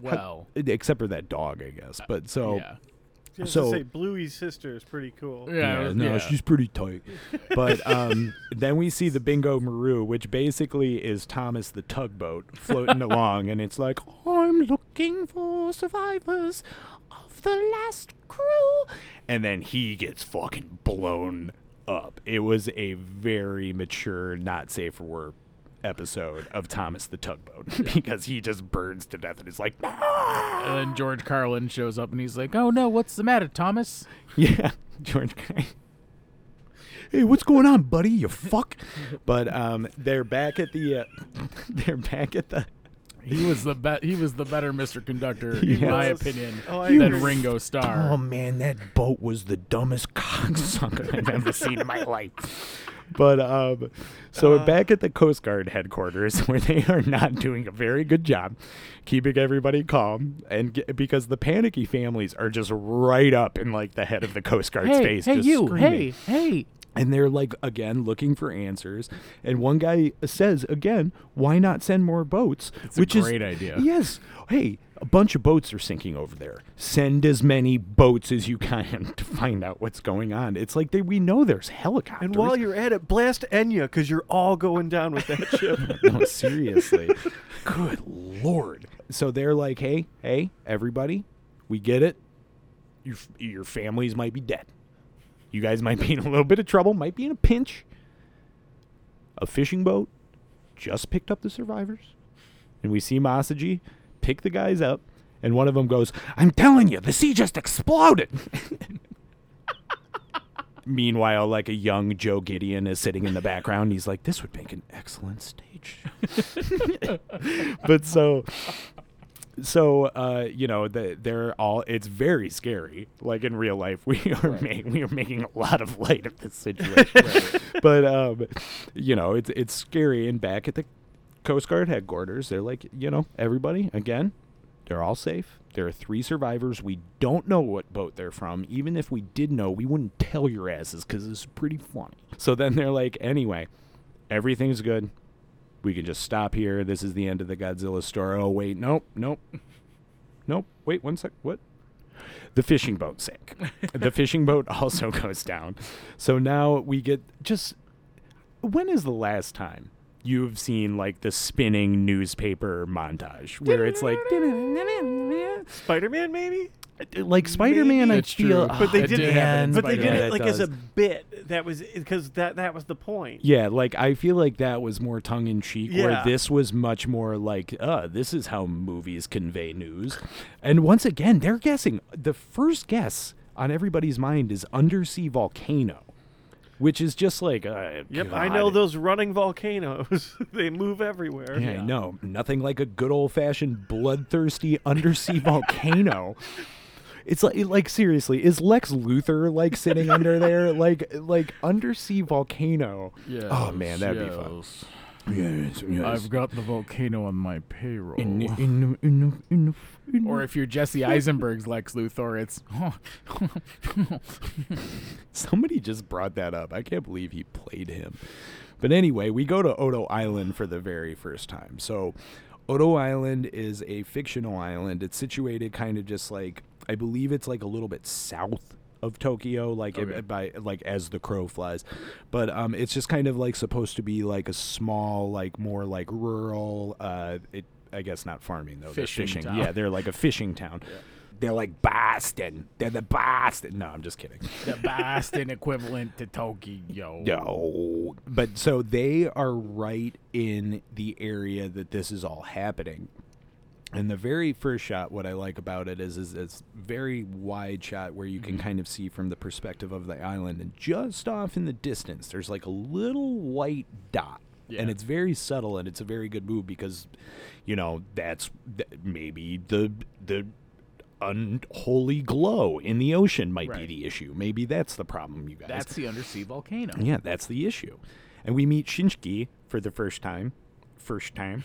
Well, except for that dog, I guess. But so, yeah. Just So- to say, Bluey's sister is pretty cool. Yeah, no, yeah. she's pretty tight. But um, then we see the Bingo Maru, which basically is Thomas the tugboat floating along, and it's like, I'm looking for survivors of the last crew. And then he gets fucking blown up. It was a very mature, not safe for work episode of Thomas the tugboat because he just burns to death and is like, "Ah!" And then George Carlin shows up and he's like, "Oh no, what's the matter, Thomas?" Yeah, George. Carlin. Hey, what's going on, buddy? You fuck. But um, they're back at the. Uh, they're back at the. He was the be- he was the better Mr. Conductor in my opinion Oh, I than agree. Ringo Starr. Oh man, that boat was the dumbest cocksucker I've ever seen in my life. But um, so we're back at the Coast Guard headquarters where they are not doing a very good job keeping everybody calm, and ge- because the panicky families are just right up in like the head of the Coast Guard's hey, face, hey just you, screaming. hey, hey. and they're like again looking for answers and one guy says again why not send more boats It's a great is idea. yes hey a bunch of boats are sinking over there. Send as many boats as you can to find out what's going on. It's like they we know there's helicopters. And while you're at it, blast Enya because you're all going down with that ship. no seriously. Good lord. So they're like hey hey everybody we get it. Your, your families might be dead. You guys might be in a little bit of trouble might be in a pinch. A fishing boat just picked up the survivors. And we see Masaji pick the guys up and one of them goes i'm telling you the sea just exploded Meanwhile, like a young Joe Gideon is sitting in the background. He's like, "This would make an excellent stage." but so, so uh, you know, the, they're all. It's very scary. Like in real life, we are ma- we are making a lot of light of this situation. But um, you know, it's it's scary. And back at the Coast Guard headquarters, they're like, you know, everybody again, they're all safe. There are three survivors. We don't know what boat they're from. Even if we did know, we wouldn't tell your asses because it's pretty funny. So then they're like, anyway, everything's good. We can just stop here. This is the end of the Godzilla story. Oh, wait. Nope. Nope. Nope. Wait one sec. What? The fishing boat sank. the fishing boat also goes down. So now we get just. When is the last time you've seen like the spinning newspaper montage where it's like. Spider Man, maybe. Like Spider Man, I That's feel. true. But they did, did happen but they did Spider-Man. it like as a bit. That was because that that was the point. Yeah, like I feel like that was more tongue in cheek, where Yeah. this was much more like, uh, this is how movies convey news. And once again, they're guessing. The first guess on everybody's mind is undersea volcano, which is just like, uh, Yep, I know those running volcanoes. they move everywhere. Yeah, I know. Nothing like a good old fashioned bloodthirsty undersea volcano. It's like, like seriously, is Lex Luthor like sitting under there, like, like undersea volcano? Yeah. Oh, man, that'd be fun. Yes, yes. I've got the volcano on my payroll. in, in, in, or if you're Jesse Eisenberg's Lex Luthor, it's somebody just brought that up. I can't believe he played him. But anyway, we go to Odo Island for the very first time. So, Odo Island is a fictional island. It's situated kind of just like I believe it's like a little bit south of Tokyo, like it- by like as the crow flies. But um, it's just kind of like supposed to be like a small, like more like rural. Uh, it I guess not farming though. they're Fishing. Yeah, they're like a fishing town. They're like Boston. They're the Boston. No, I'm just kidding. the Boston equivalent to Tokyo. No. But so they are right in the area that this is all happening. And the very first shot, what I like about it is, is it's very wide shot where you can mm-hmm. kind of see from the perspective of the island, and just off in the distance, there's like a little white dot, and it's very subtle, and it's a very good move because, you know, that's th- maybe the the unholy glow in the ocean might be the issue. Maybe that's the problem, you guys. That's the undersea volcano. Yeah, that's the issue. And we meet Shinsuke for the first time. First time.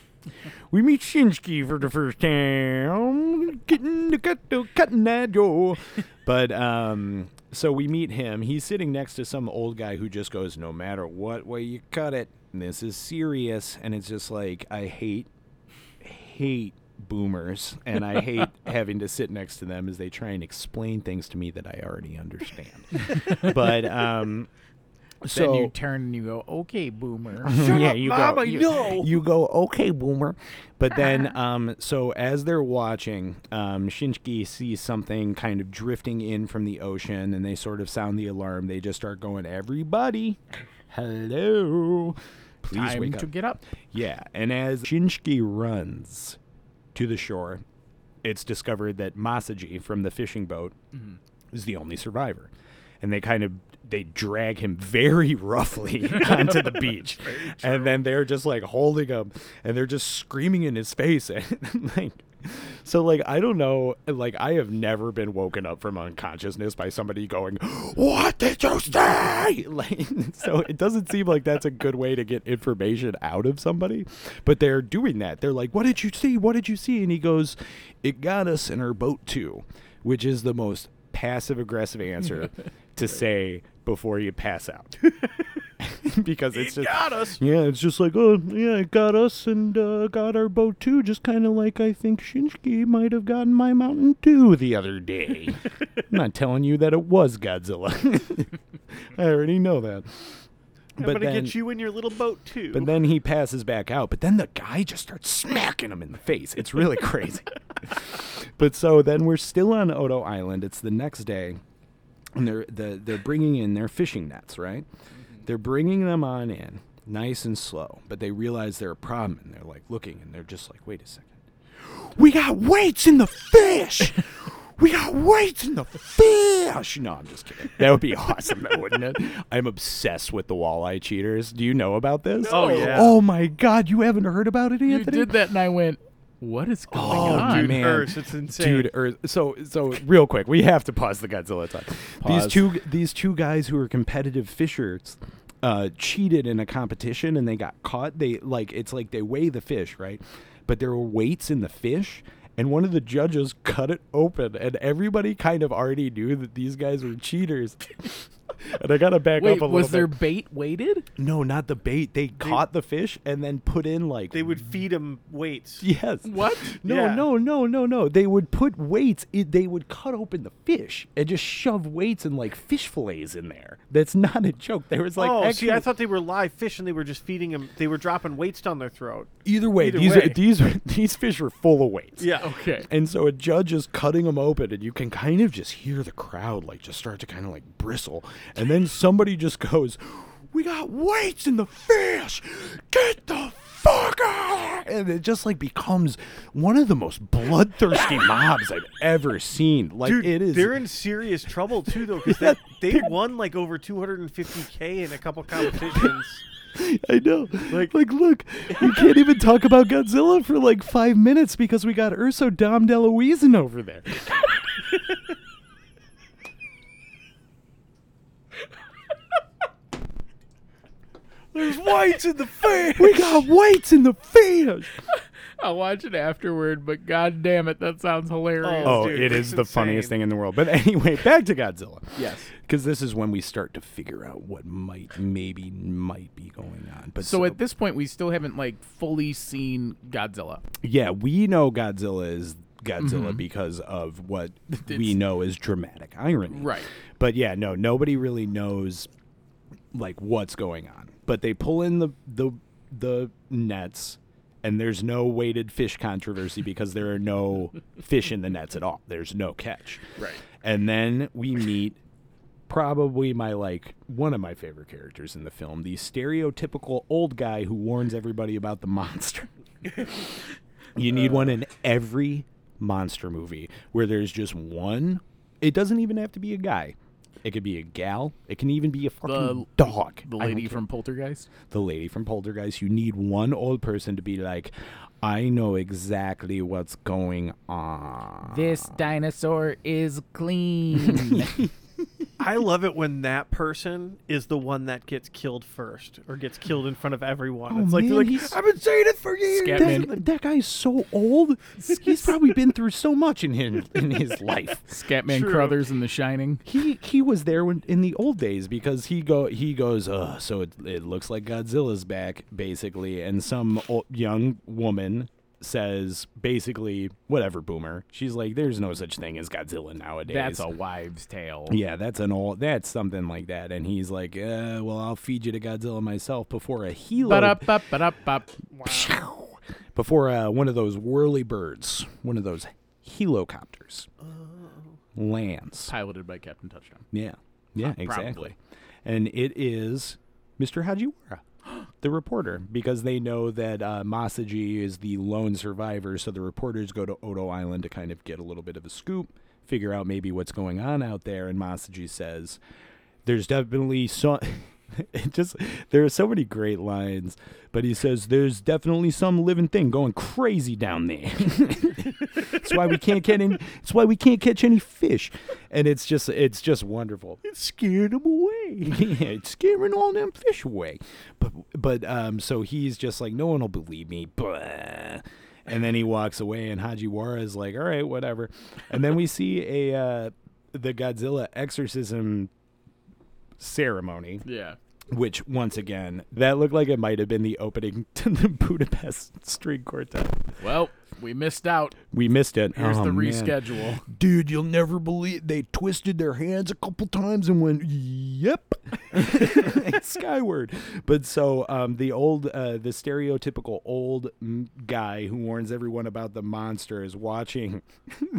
We meet Shinsuke for the first time. Getting the cut cutting that go. but um so we meet him. He's sitting next to some old guy who just goes, No matter what way you cut it, this is serious. And it's just like I hate hate boomers and I hate having to sit next to them as they try and explain things to me that I already understand. but um so then you turn and you go, "Okay, boomer." yeah, up, you Mama, go. You, no. you go. Okay, boomer. But then, um, so as they're watching, um, Shinsuke sees something kind of drifting in from the ocean, and they sort of sound the alarm. They just start going, "Everybody, hello, please Time wake to up." get up. Yeah, and as Shinsuke runs to the shore, it's discovered that Masaji from the fishing boat is the only survivor. And they kind of they drag him very roughly onto the beach. And then they're just like holding him and they're just screaming in his face and like so like I don't know like I have never been woken up from unconsciousness by somebody going, "What did you say?" Like so it doesn't seem like that's a good way to get information out of somebody, but they're doing that. They're like, "What did you see? What did you see?" And he goes, "It got us in our boat too," which is the most passive aggressive answer to say before you pass out. because it's just got us. yeah, it's just like, oh, yeah, it got us and uh, got our boat too. Just kind of like I think Shinsuke might have gotten my Mountain Dew the other day. I'm not telling you that it was Godzilla. I already know that. I'm But gonna then, get you in your little boat too. but then he passes back out. But then the guy just starts smacking him in the face. It's really crazy. but so then we're still on Odo Island. It's the next day, and they're the, they're bringing in their fishing nets, right? Mm-hmm. They're bringing them on in, nice and slow. But they realize they're a problem, and they're like looking, and they're just like, "Wait a second, we got weights in the fish." We got weights in the fish. No, I'm just kidding. That would be awesome, though, wouldn't it? I'm obsessed with the walleye cheaters. Do you know about this? Oh, yeah. Oh my God, you haven't heard about it, Anthony? You Anthony? did that, and I went, What is going Oh, on? dude, man. Earth, it's insane. Dude, or, so so real quick, we have to pause the Godzilla talk. These two these two guys who are competitive fishers uh, cheated in a competition and they got caught. They like it's like they weigh the fish, right? But there were weights in the fish. And one of the judges cut it open, and everybody kind of already knew that these guys were cheaters. and I gotta back Wait, up a little bit. was there bit. bait weighted? No, not the bait. They, caught the fish and then put in like They would feed him weights. Yes. What? No, Yeah. no, no, no, no. They would put weights. It, they would cut open the fish and just shove weights and like fish fillets in there. That's not a joke. There was like oh, see, I thought they were live fish and they were just feeding them. They were dropping weights down their throat. either way, either these way. Are, these are- these fish are full of weights. Yeah. Okay. And so a judge is cutting them open, and you can kind of just hear the crowd like just start to kind of like bristle, and then somebody just goes, "We got weights in the fish! Get the fuck out!" And it just like becomes one of the most bloodthirsty mobs I've ever seen. Like Dude, it is. they're in serious trouble too, though, because they won like over 250k in a couple competitions. I know. Like, like, look, we can't even talk about Godzilla for like five minutes because we got Urso Dom DeLuisin over there. There's whites in the fish. We got weights in the fish. I'll watch it afterward, but god damn it, that sounds hilarious. Oh, dude, it it's the funniest thing in the world. But anyway, back to Godzilla. Yes. Because this is when we start to figure out what might, maybe, might be going on. But So at this point, we still haven't like fully seen Godzilla. yeah, we know Godzilla is Godzilla Mm-hmm. because of what we know is dramatic irony. Right. But yeah, no, nobody really knows like what's going on. But they pull in the the the nets and there's no weighted fish controversy because there are no fish in the nets at all. There's no catch. Right. And then we meet probably my like one of my favorite characters in the film, the stereotypical old guy who warns everybody about the monster. you need one uh. in every monster movie where there's just one. It doesn't even have to be a guy. It could be a gal. It can even be a fucking The- dog. The I don't lady care. from Poltergeist. the lady from Poltergeist. You need one old person to be like, I know exactly what's going on. This dinosaur is clean. I love it when that person is the one that gets killed first or gets killed in front of everyone. Oh, it's like, man, like he's- I've been saying it for years. Scatman. that, that is so old. He's probably been through so much in his, in his life. Scatman True. Crothers in The Shining. He he was there when, in the old days because he go he goes, Ugh, so it, it looks like Godzilla's back basically, and some o young woman says basically whatever boomer. She's like, there's no such thing as Godzilla nowadays. That's a wives' tale. Yeah, that's an old. That's something like that. And he's like, uh, "Well, I'll feed you to Godzilla myself before a helo, before uh, one of those whirly birds, one of those helicopters lands." Piloted by Captain Touchdown. Yeah, yeah, probably. exactly. And it is Mr. Hajiwara, the reporter, because they know that uh, Masaji is the lone survivor. So the reporters go to Odo Island to kind of get a little bit of a scoop, figure out maybe what's going on out there. And Masaji says, "There's definitely some." It just there are so many great lines, but he says there's definitely some living thing going crazy down there. That's why we can't get any. That's why we can't catch any fish, and it's just it's just wonderful. It's scaring them away. yeah, it's scaring all them fish away. But but um, so he's just like, no one will believe me. Blah. And then he walks away, and Hajiwara is like, all right, whatever. And then we see a uh, the Godzilla exorcism ceremony Yeah. which once again that looked like it might have been the opening to the budapest string quartet Well, we missed out. we missed it Here's Oh, the man. reschedule. dude you'll never believe they twisted their hands a couple times and went yep skyward but so um, the old uh, the stereotypical old guy who warns everyone about the monster is watching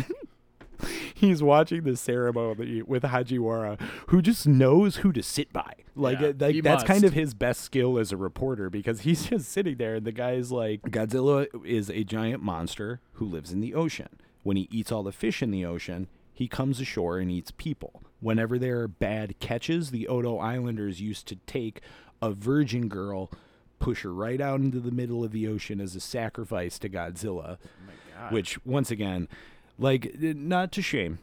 he's watching the ceremony with Hajiwara, who just knows who to sit by. Like, Yeah, like that's kind of his best skill as a reporter because he's just sitting there and the guy's like, Godzilla is a giant monster who lives in the ocean. When he eats all the fish in the ocean, he comes ashore and eats people. Whenever there are bad catches, the Odo Islanders used to take a virgin girl, push her right out into the middle of the ocean as a sacrifice to Godzilla. Oh which, once again, like, eh, not to shame,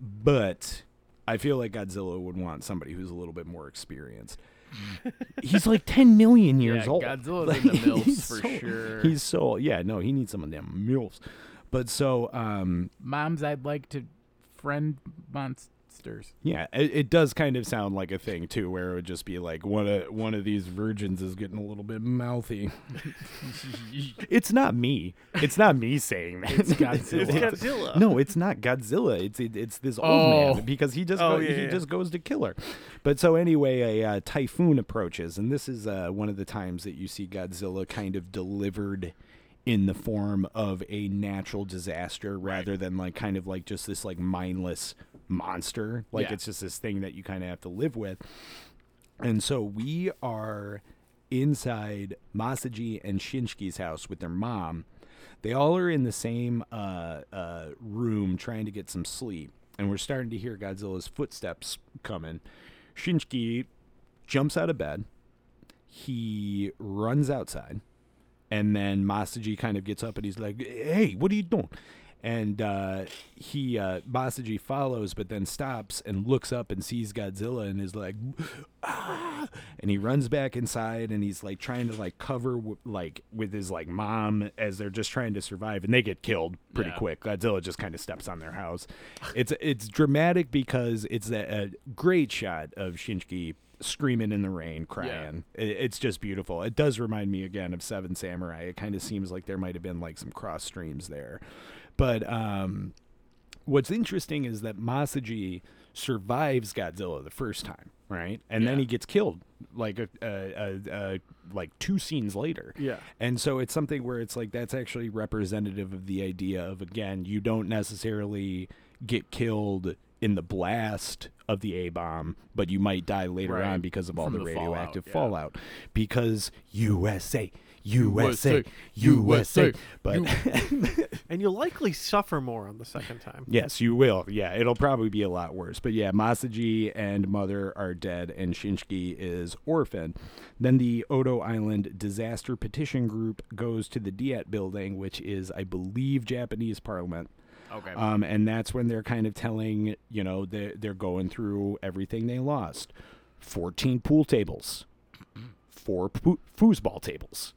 but I feel like Godzilla would want somebody who's a little bit more experienced. he's like 10 million years Yeah, old. Godzilla's Like, in the milfs for so- sure. He's so, yeah, no, he needs some of them milfs. But so, um, Moms, I'd like to friend monsters. Yeah, it, it does kind of sound like a thing too, where it would just be like one of one of these virgins is getting a little bit mouthy. it's not me. It's not me saying that. It's Godzilla. It's Godzilla. No, it's not Godzilla. It's it, it's this old Oh. man because he just Oh, go, yeah, he yeah. just goes to kill her. But so anyway, a uh, typhoon approaches, and this is uh, one of the times that you see Godzilla kind of delivered in the form of a natural disaster rather than like kind of like just this like mindless monster. Like Yeah. it's just this thing that you kind of have to live with. And so we are inside Masaji and Shinsuke's house with their mom. They all are in the same uh, uh, room trying to get some sleep. And we're starting to hear Godzilla's footsteps coming. Shinsuke jumps out of bed. He runs outside. And then Masaji kind of gets up and he's like, hey, what are you doing? And uh, he, uh, Masaji follows, but then stops and looks up and sees Godzilla and is like, ah! and he runs back inside and he's like trying to like cover w- like with his like mom as they're just trying to survive and they get killed pretty Yeah. quick. Godzilla just kind of steps on their house. It's it's dramatic because it's a, a great shot of Shinji screaming in the rain, crying. It, it's just beautiful. It does remind me again of Seven Samurai. It kind of seems like there might have been like some cross streams there, but um, what's interesting is that Masaji survives Godzilla the first time, right? And then he gets killed like a, a, a, a like two scenes later. Yeah. And so it's something where it's like that's actually representative of the idea of again, you don't necessarily get killed in the blast of the A bomb, but you might die later Right. on because of all From the, the radioactive fallout, fallout. Because USA, USA, USA, USA. But And you'll likely suffer more on the second time. Yes, you will. Yeah, it'll probably be a lot worse. But yeah, Masaji and Mother are dead, and Shinsuke is orphaned. Then the Odo Island Disaster Petition Group goes to the Diet building, which is, I believe, Japanese Parliament. Okay. Um, and that's when they're kind of telling, you know, they're, they're going through everything they lost 14 pool tables, four poo- foosball tables.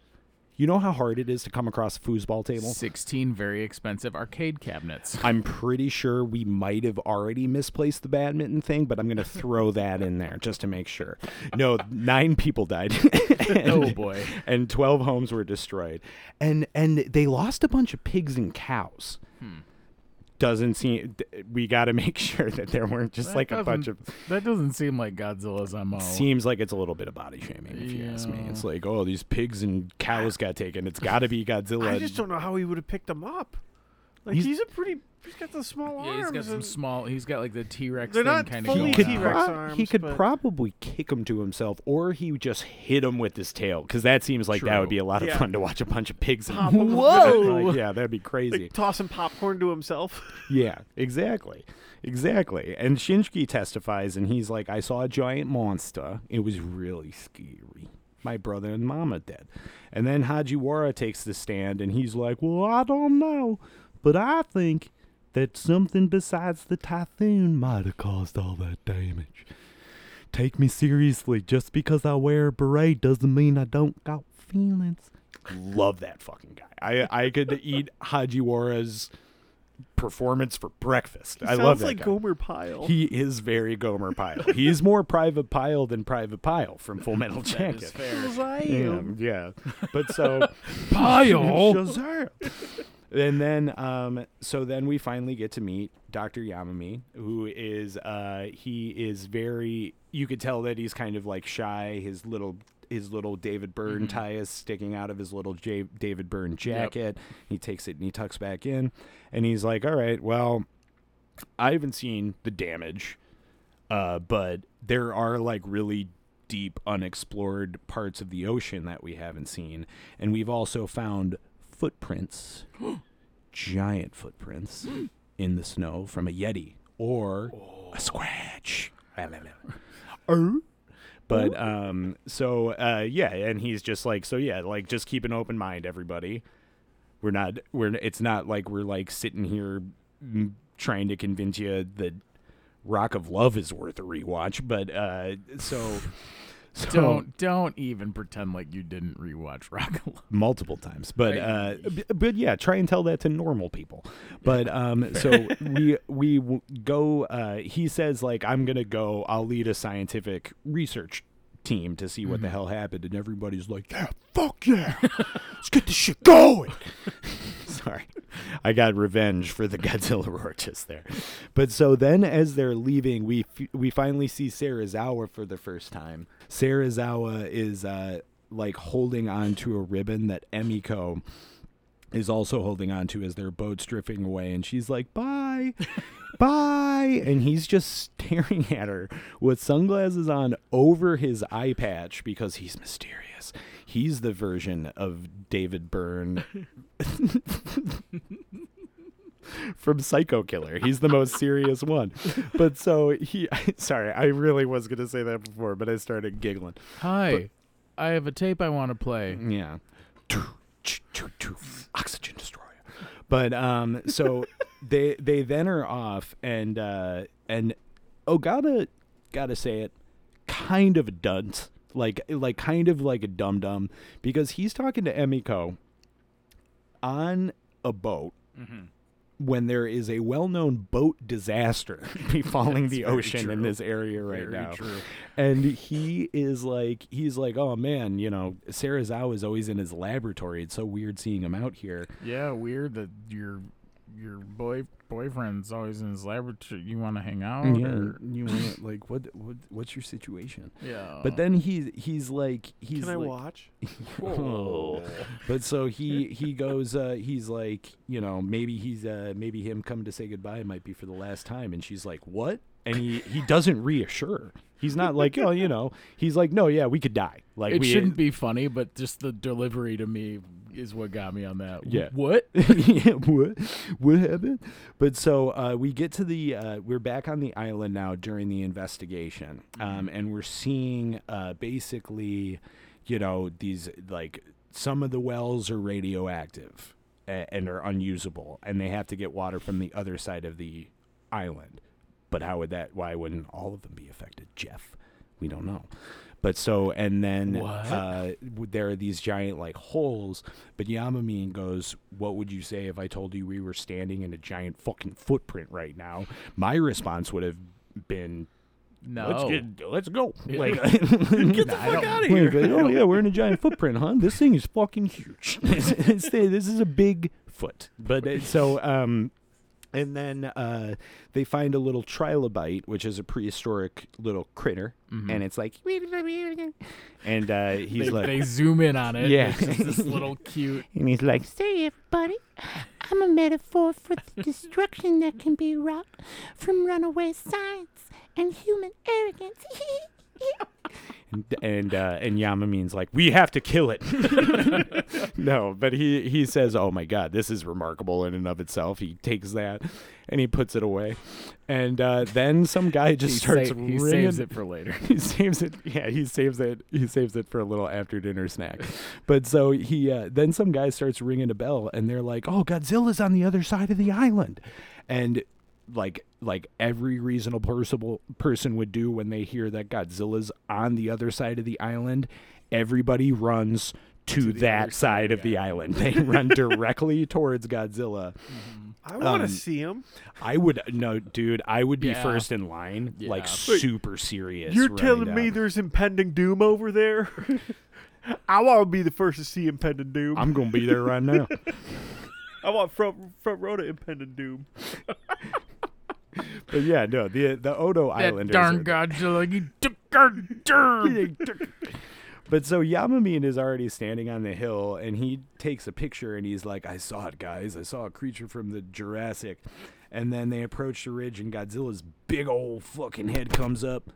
You know how hard it is to come across a foosball table? 16 very expensive arcade cabinets. I'm pretty sure we might have already misplaced the badminton thing, but I'm going to throw that in there just to make sure. No, nine people died. and, oh boy. And 12 homes were destroyed. And and they lost a bunch of pigs and cows. Hmm. Doesn't seem we got to make sure that there weren't just That like a bunch of That doesn't seem like Godzilla's MO. Seems like it's a little bit of body shaming, if you ask me. It's like, oh, these pigs and cows got taken. It's got to be Godzilla. I just don't know how he would have picked them up. Like He's- he's, a pretty. He's got the small yeah, arms. he's got some and- small. He's got like the T Rex They're thing not kind of fully he going could, on. T-Rex prob- arms, he could but- probably kick him to himself, or he would just hit him with his tail, because that seems like that would be a lot of Yeah. fun to watch a bunch of pigs. And Pop 'em. Whoa! yeah, that'd be crazy. like tossing popcorn to himself. yeah, exactly, exactly. And Shinji testifies, and he's like, "I saw a giant monster. It was really scary. My brother and mama dead." And then Hajiwara takes the stand, and he's like, "Well, I don't know, but I think." That something besides the typhoon might have caused all that damage. Take me seriously. Just because I wear a beret doesn't mean I don't got feelings. Love that fucking guy. I I could eat Hajiwara's performance for breakfast. He I sounds love that like guy. Gomer Pyle. He is very Gomer Pyle. He's more Private Pyle than Private Pyle from Full Metal Jacket. is fair. Yeah, yeah. But so Pyle. Shazam. And then, um, so then we finally get to meet Dr. Yamami, who is, uh, he is very, you could tell that he's kind of like shy. His little, his little David Byrne tie is sticking out of his little J- David Byrne jacket. He takes it and he tucks back in. And he's like, all right, well, I haven't seen the damage, uh, but there are like really deep, unexplored parts of the ocean that we haven't seen. And we've also found footprints, giant footprints in the snow from a Yeti or a scratch. Er. But um, so uh, yeah, and he's just like, so yeah, like just keep an open mind, everybody. We're not, we're, it's not like we're like sitting here mm, trying to convince you that Rock of Love is worth a rewatch, but uh, so. So Don't don't even pretend like you didn't rewatch Rock of Love. multiple times but uh b- but yeah try and tell that to normal people. But um so we we w- go uh he says like i'm gonna go. I'll lead a scientific research team to see what the hell happened and everybody's like yeah fuck yeah. Let's get this shit going. Sorry. I got revenge for the godzilla roar just there. But so then as they're leaving we f- we finally see Sarazawa for the first time Sarazawa is uh like holding on to a ribbon that Emiko is also holding on to as their boat's drifting away and she's like bye bye and he's just staring at her with sunglasses on over his eye patch because he's mysterious. He's the version of david byrne from psycho killer he's the most serious one but so he sorry i really was going to say that before but i started giggling Hi, I have a tape I want to play. yeah. Oxygen destroyer. But um so they they then are off and uh and Ogata gotta say it, kind of a dunce. Like like kind of like a dum dum because he's talking to Emiko on a boat when there is a well known boat disaster befalling the ocean in this area right Very now. true. and he is like he's like oh man you know Sarah Sarazawa is always in his laboratory. It's so weird seeing him out here. Yeah, weird that your your boy boyfriend's always in his laboratory. You want to hang out? or- you want like what, what what's your situation yeah. but then he he's like he's Can I like, watch? Oh. But so he he goes uh he's like, you know, maybe he's uh maybe him coming to say goodbye might be for the last time and she's like, "What?" And he he doesn't reassure. He's not like, "Oh, you know." He's like, "No, yeah, we could die." Like it we shouldn't be funny, but just the delivery to me is what got me on that. Yeah. What? yeah, what? What happened? But so uh, we get to the. Uh, we're back on the island now during the investigation, um, and we're seeing uh, basically, you know, these like some of the wells are radioactive a- and are unusable, and they have to get water from the other side of the island. But how would that? Why wouldn't all of them be affected, Jeff? We don't know. But so, and then uh, there are these giant like holes. But Yamamine goes, "What would you say if I told you we were standing in a giant fucking footprint right now?" My response would have been, No. "Let's get, let's go." Like, Get the fuck out of like, oh yeah, we're in a giant footprint, huh? This thing is fucking huge. This is a big foot. But uh, so, um, and then uh, they find a little trilobite, which is a prehistoric little critter, and it's like, and uh, he's Mm-hmm. They, like, they zoom in on it. Yeah. This little cute. and he's like, Say, everybody, I'm a metaphor for the destruction that can be wrought from runaway science and human arrogance. and uh, and Yamamine's like, we have to kill it. no, but he he says, oh my god, this is remarkable in and of itself. He takes that and he puts it away, and uh, then some guy just He, starts sa- he ringing. saves it for later. he saves it. Yeah, he saves it. He saves it for a little after dinner snack. But so he uh, then some guy starts ringing a bell, and they're like, "Oh, Godzilla's on the other side of the island," and like like every reasonable person person would do when they hear that Godzilla's on the other side of the island, everybody runs to, the that other side of the island. They run directly towards Godzilla. I want to Um, see him. I would no, dude. I would be Yeah. first in line, like Yeah. super serious. You're running telling me there's impending doom over there? I want to be the first to see impending doom. I'm gonna be there right now. I want front front row to impending doom. but yeah, no, the the Odo That Islanders. darn are- Godzilla. He took our dirt. But so Yamamine is already standing on the hill, and he takes a picture, and he's like, "I saw it, guys. I saw a creature from the Jurassic." And then they approach the ridge, and Godzilla's big old fucking head comes up,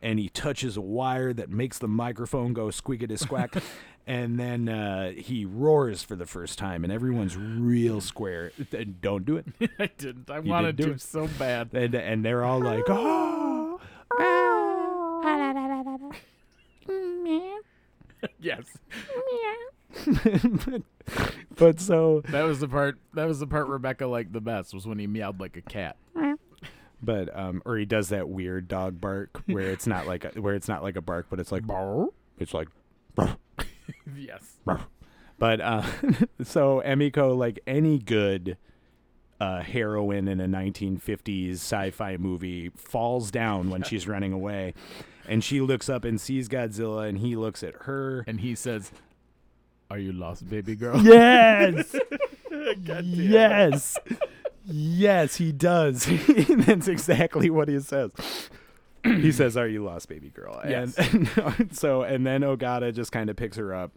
and he touches a wire that makes the microphone go squeakity squack. and then uh, he roars for the first time, and everyone's real square. Don't do it. I didn't. I You wanted do to it. so bad. And and they're all like, "Oh." Yes. but, but so That was the part. That was the part Rebecca liked the best. Was when he meowed like a cat. but um or he does that weird dog bark where it's not like a, where it's not like a bark but it's like it's like yes. but uh so Emiko like any good uh heroine in a 1950s sci-fi movie falls down when she's running away and she looks up and sees Godzilla and he looks at her And he says, "Are you lost, baby girl?" Yes. yes. Yes, he does. That's exactly what he says. he says, "Are you lost, baby girl?" And, and so, and then Ogata just kind of picks her up,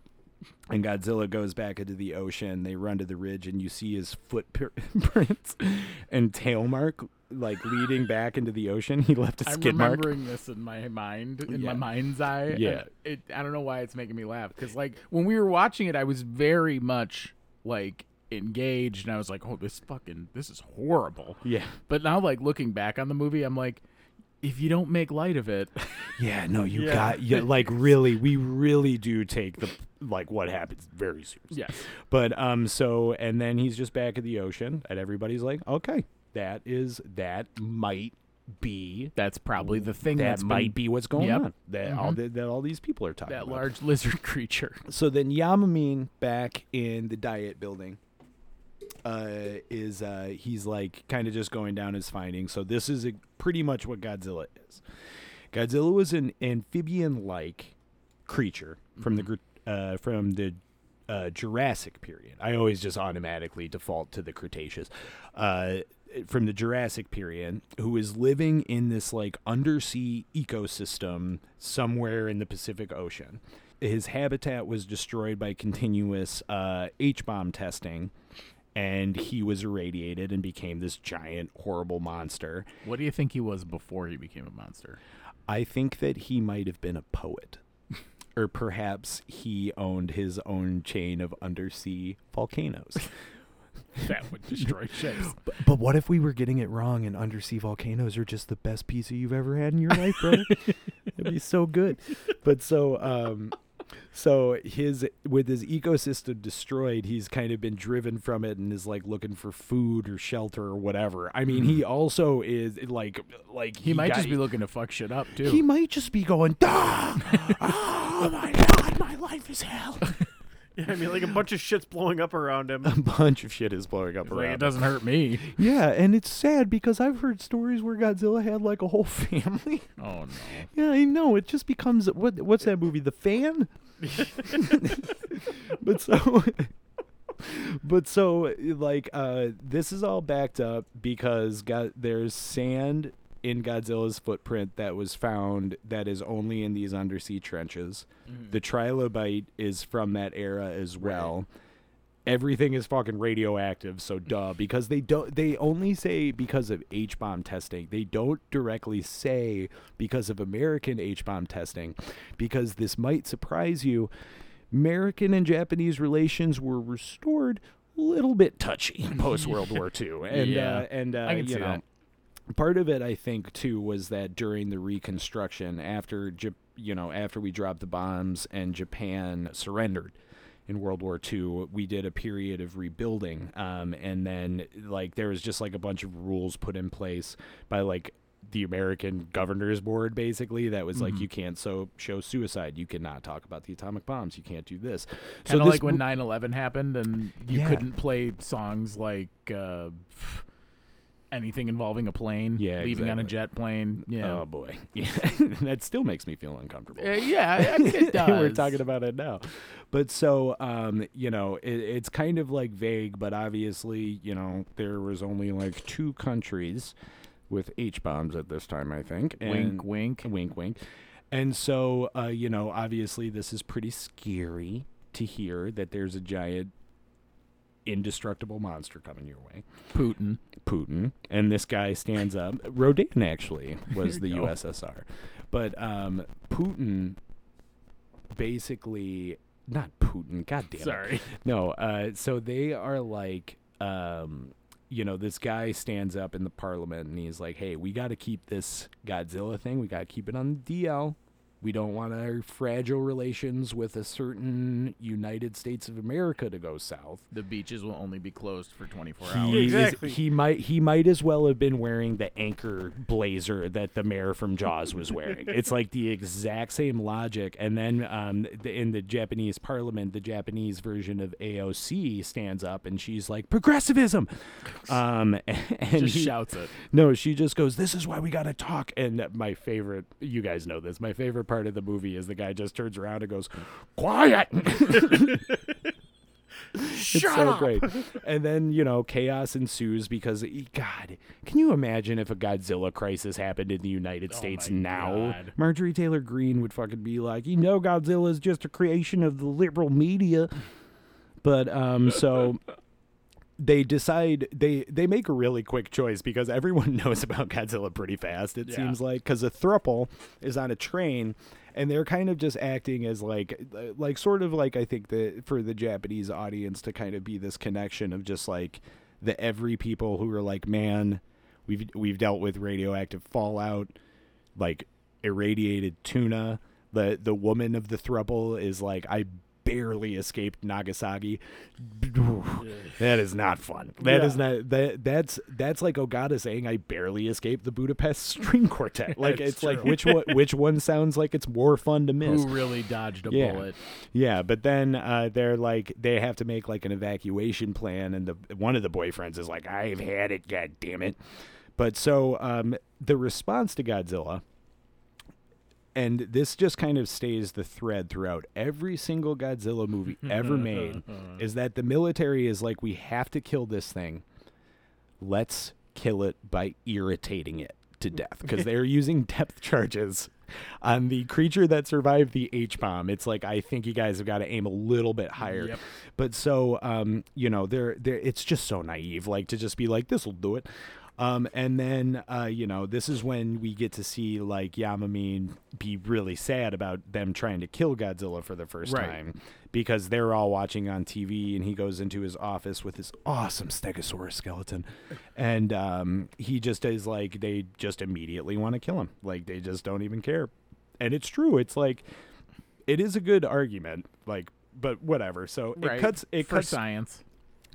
and Godzilla goes back into the ocean. They run to the ridge, and you see his footprints and tail mark, like leading back into the ocean. He left a skid mark. I'm remembering this in my mind, in Yeah. my mind's eye. Yeah. it. I don't know why it's making me laugh because, like, when we were watching it, I was very much like engaged, and I was like, "Oh, this fucking, this is horrible." Yeah, But now, like looking back on the movie, I'm like, if you don't make light of it, yeah. No, you Yeah. got yeah. Like really, we really do take the like what happens very seriously. yes, But um, so and then he's just back at the ocean, and everybody's like, okay, that is that might be that's probably the thing that that's might been, be what's going Yep. on. That all the, that all these people are talking about. that about. large lizard creature. So then Yamamine back in the diet building uh, is uh, he's like kind of just going down his findings. So this is a, pretty much what Godzilla is. Godzilla was an amphibian-like creature from the gr- uh, from the uh, Jurassic period. I always just automatically default to the Cretaceous. Uh, from the Jurassic period, who is living in this like undersea ecosystem somewhere in the Pacific Ocean. His habitat was destroyed by continuous uh, H bomb testing, and he was irradiated and became this giant, horrible monster. What do you think he was before he became a monster? I think that he might have been a poet. or perhaps he owned his own chain of undersea volcanoes. That would destroy ships. But, but what if we were getting it wrong and undersea volcanoes are just the best pizza you've ever had in your life, brother? It'd be so good. But so um so his with his ecosystem destroyed, he's kind of been driven from it and is like looking for food or shelter or whatever. I mean, he also is like like He, might got- just be looking to fuck shit up too. he might just be going, "Ah, oh my god, my life is hell. Yeah, I mean, like a bunch of shit's blowing up around him. A bunch of shit is blowing up It's like around. it doesn't hurt me. Yeah, and it's sad because I've heard stories where Godzilla had like a whole family. Oh no. Yeah, I know. It just becomes what? What's that movie? The Fan. but so, but so, like, uh, this is all backed up because God, there's sand in Godzilla's footprint that was found that is only in these undersea trenches. The trilobite is from that era as well. Everything is fucking radioactive, so duh. Because they don't, they only say because of H bomb testing. They don't directly say because of American H bomb testing, because this might surprise you. American and Japanese relations were restored a little bit touchy post World War II, and Yeah, uh, and uh, you know, that. Part of it i think too was that during the reconstruction after you know after we dropped the bombs and japan surrendered in world war ii we did a period of rebuilding um, and then like there was just like a bunch of rules put in place by like the american governors board basically that was like you can't so show suicide you cannot talk about the atomic bombs you can't do this Kind of this like when mo- 9/11 happened, and you Yeah. couldn't play songs like uh, anything involving a plane, Yeah, leaving on a jet plane. Yeah, oh boy yeah that still makes me feel uncomfortable Uh, yeah, it does. We're talking about it now. But so, um, you know, it, it's kind of like vague, but obviously, you know, there was only like two countries with H bombs at this time, I think. And Wink, wink. Wink, wink. And so, uh, you know, obviously, this is pretty scary to hear that there's a giant, indestructible monster coming your way. Putin. Putin, and this guy stands up. Rodan actually was the go. USSR, but um, Putin basically not Putin. God damn it. Sorry. No. Uh, so they are like, um, you know, this guy stands up in the parliament and he's like, "Hey, we got to keep this Godzilla thing. We got to keep it on the DL. We don't want our fragile relations with a certain United States of America to go south. The beaches will only be closed for 24 He, hours. is- he might he might as well have been wearing the anchor blazer that the mayor from Jaws was wearing. it's like the exact same logic. And then um, the, in the Japanese parliament, the Japanese version of AOC stands up and she's like progressivism, um, and Just he- shouts it. no, she just goes, "This is why we got to talk." And my favorite, you guys know this. My favorite part of the movie is the guy just turns around and goes, "Quiet." it's so great. And then you know chaos ensues because God, can you imagine if a Godzilla crisis happened in the United States now? God. Marjorie Taylor Greene would fucking be like, you know, Godzilla is just a creation of the liberal media. But um, so they decide they they make a really quick choice because everyone knows about Godzilla pretty fast. It Yeah. seems like because a thruple is on a train, and they're kind of just acting as like like sort of like I think that for the Japanese audience to kind of be this connection of just like the every people who are like, man, we've we've dealt with radioactive fallout, like irradiated tuna. The the woman of the thruple is like I barely escaped Nagasaki. That is not fun. That is not that that's that's like Ogata saying I barely escaped the Budapest String Quartet. Like It's it's like which one which one sounds like it's more fun to miss. Who really dodged a Yeah. bullet? Yeah, but then uh, they're like they have to make like an evacuation plan, and the one of the boyfriends is like, "I've had it, god damn it." But so um, the response to Godzilla, and this just kind of stays the thread throughout every single Godzilla movie ever made, is that the military is like, "We have to kill this thing. Let's kill it by irritating it to death," because they're using depth charges on the creature that survived the H bomb. It's like I think you guys have got to aim a little bit higher. Yep. But so um, you know, they're they're it's just so naive, like to just be like, This'll do it. Um, and then uh, you know, this is when we get to see like Yamamine be really sad about them trying to kill Godzilla for the first Right. time. Because they're all watching on TV and he goes into his office with his awesome stegosaurus skeleton. And um, he just is like they just immediately want to kill him. Like they just don't even care and it's true. It's like it is a good argument, like, but whatever. So Right. it cuts. It for cuts. science.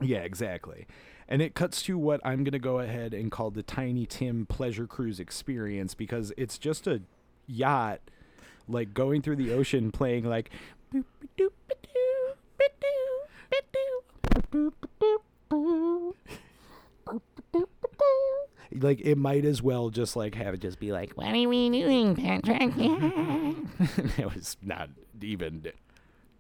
Yeah, exactly. And it cuts to what I'm gonna go ahead and call the Tiny Tim Pleasure Cruise experience because it's just a yacht, like going through the ocean, playing like. Like it might as well just like have it just be like What are we doing, Patrick? it was not even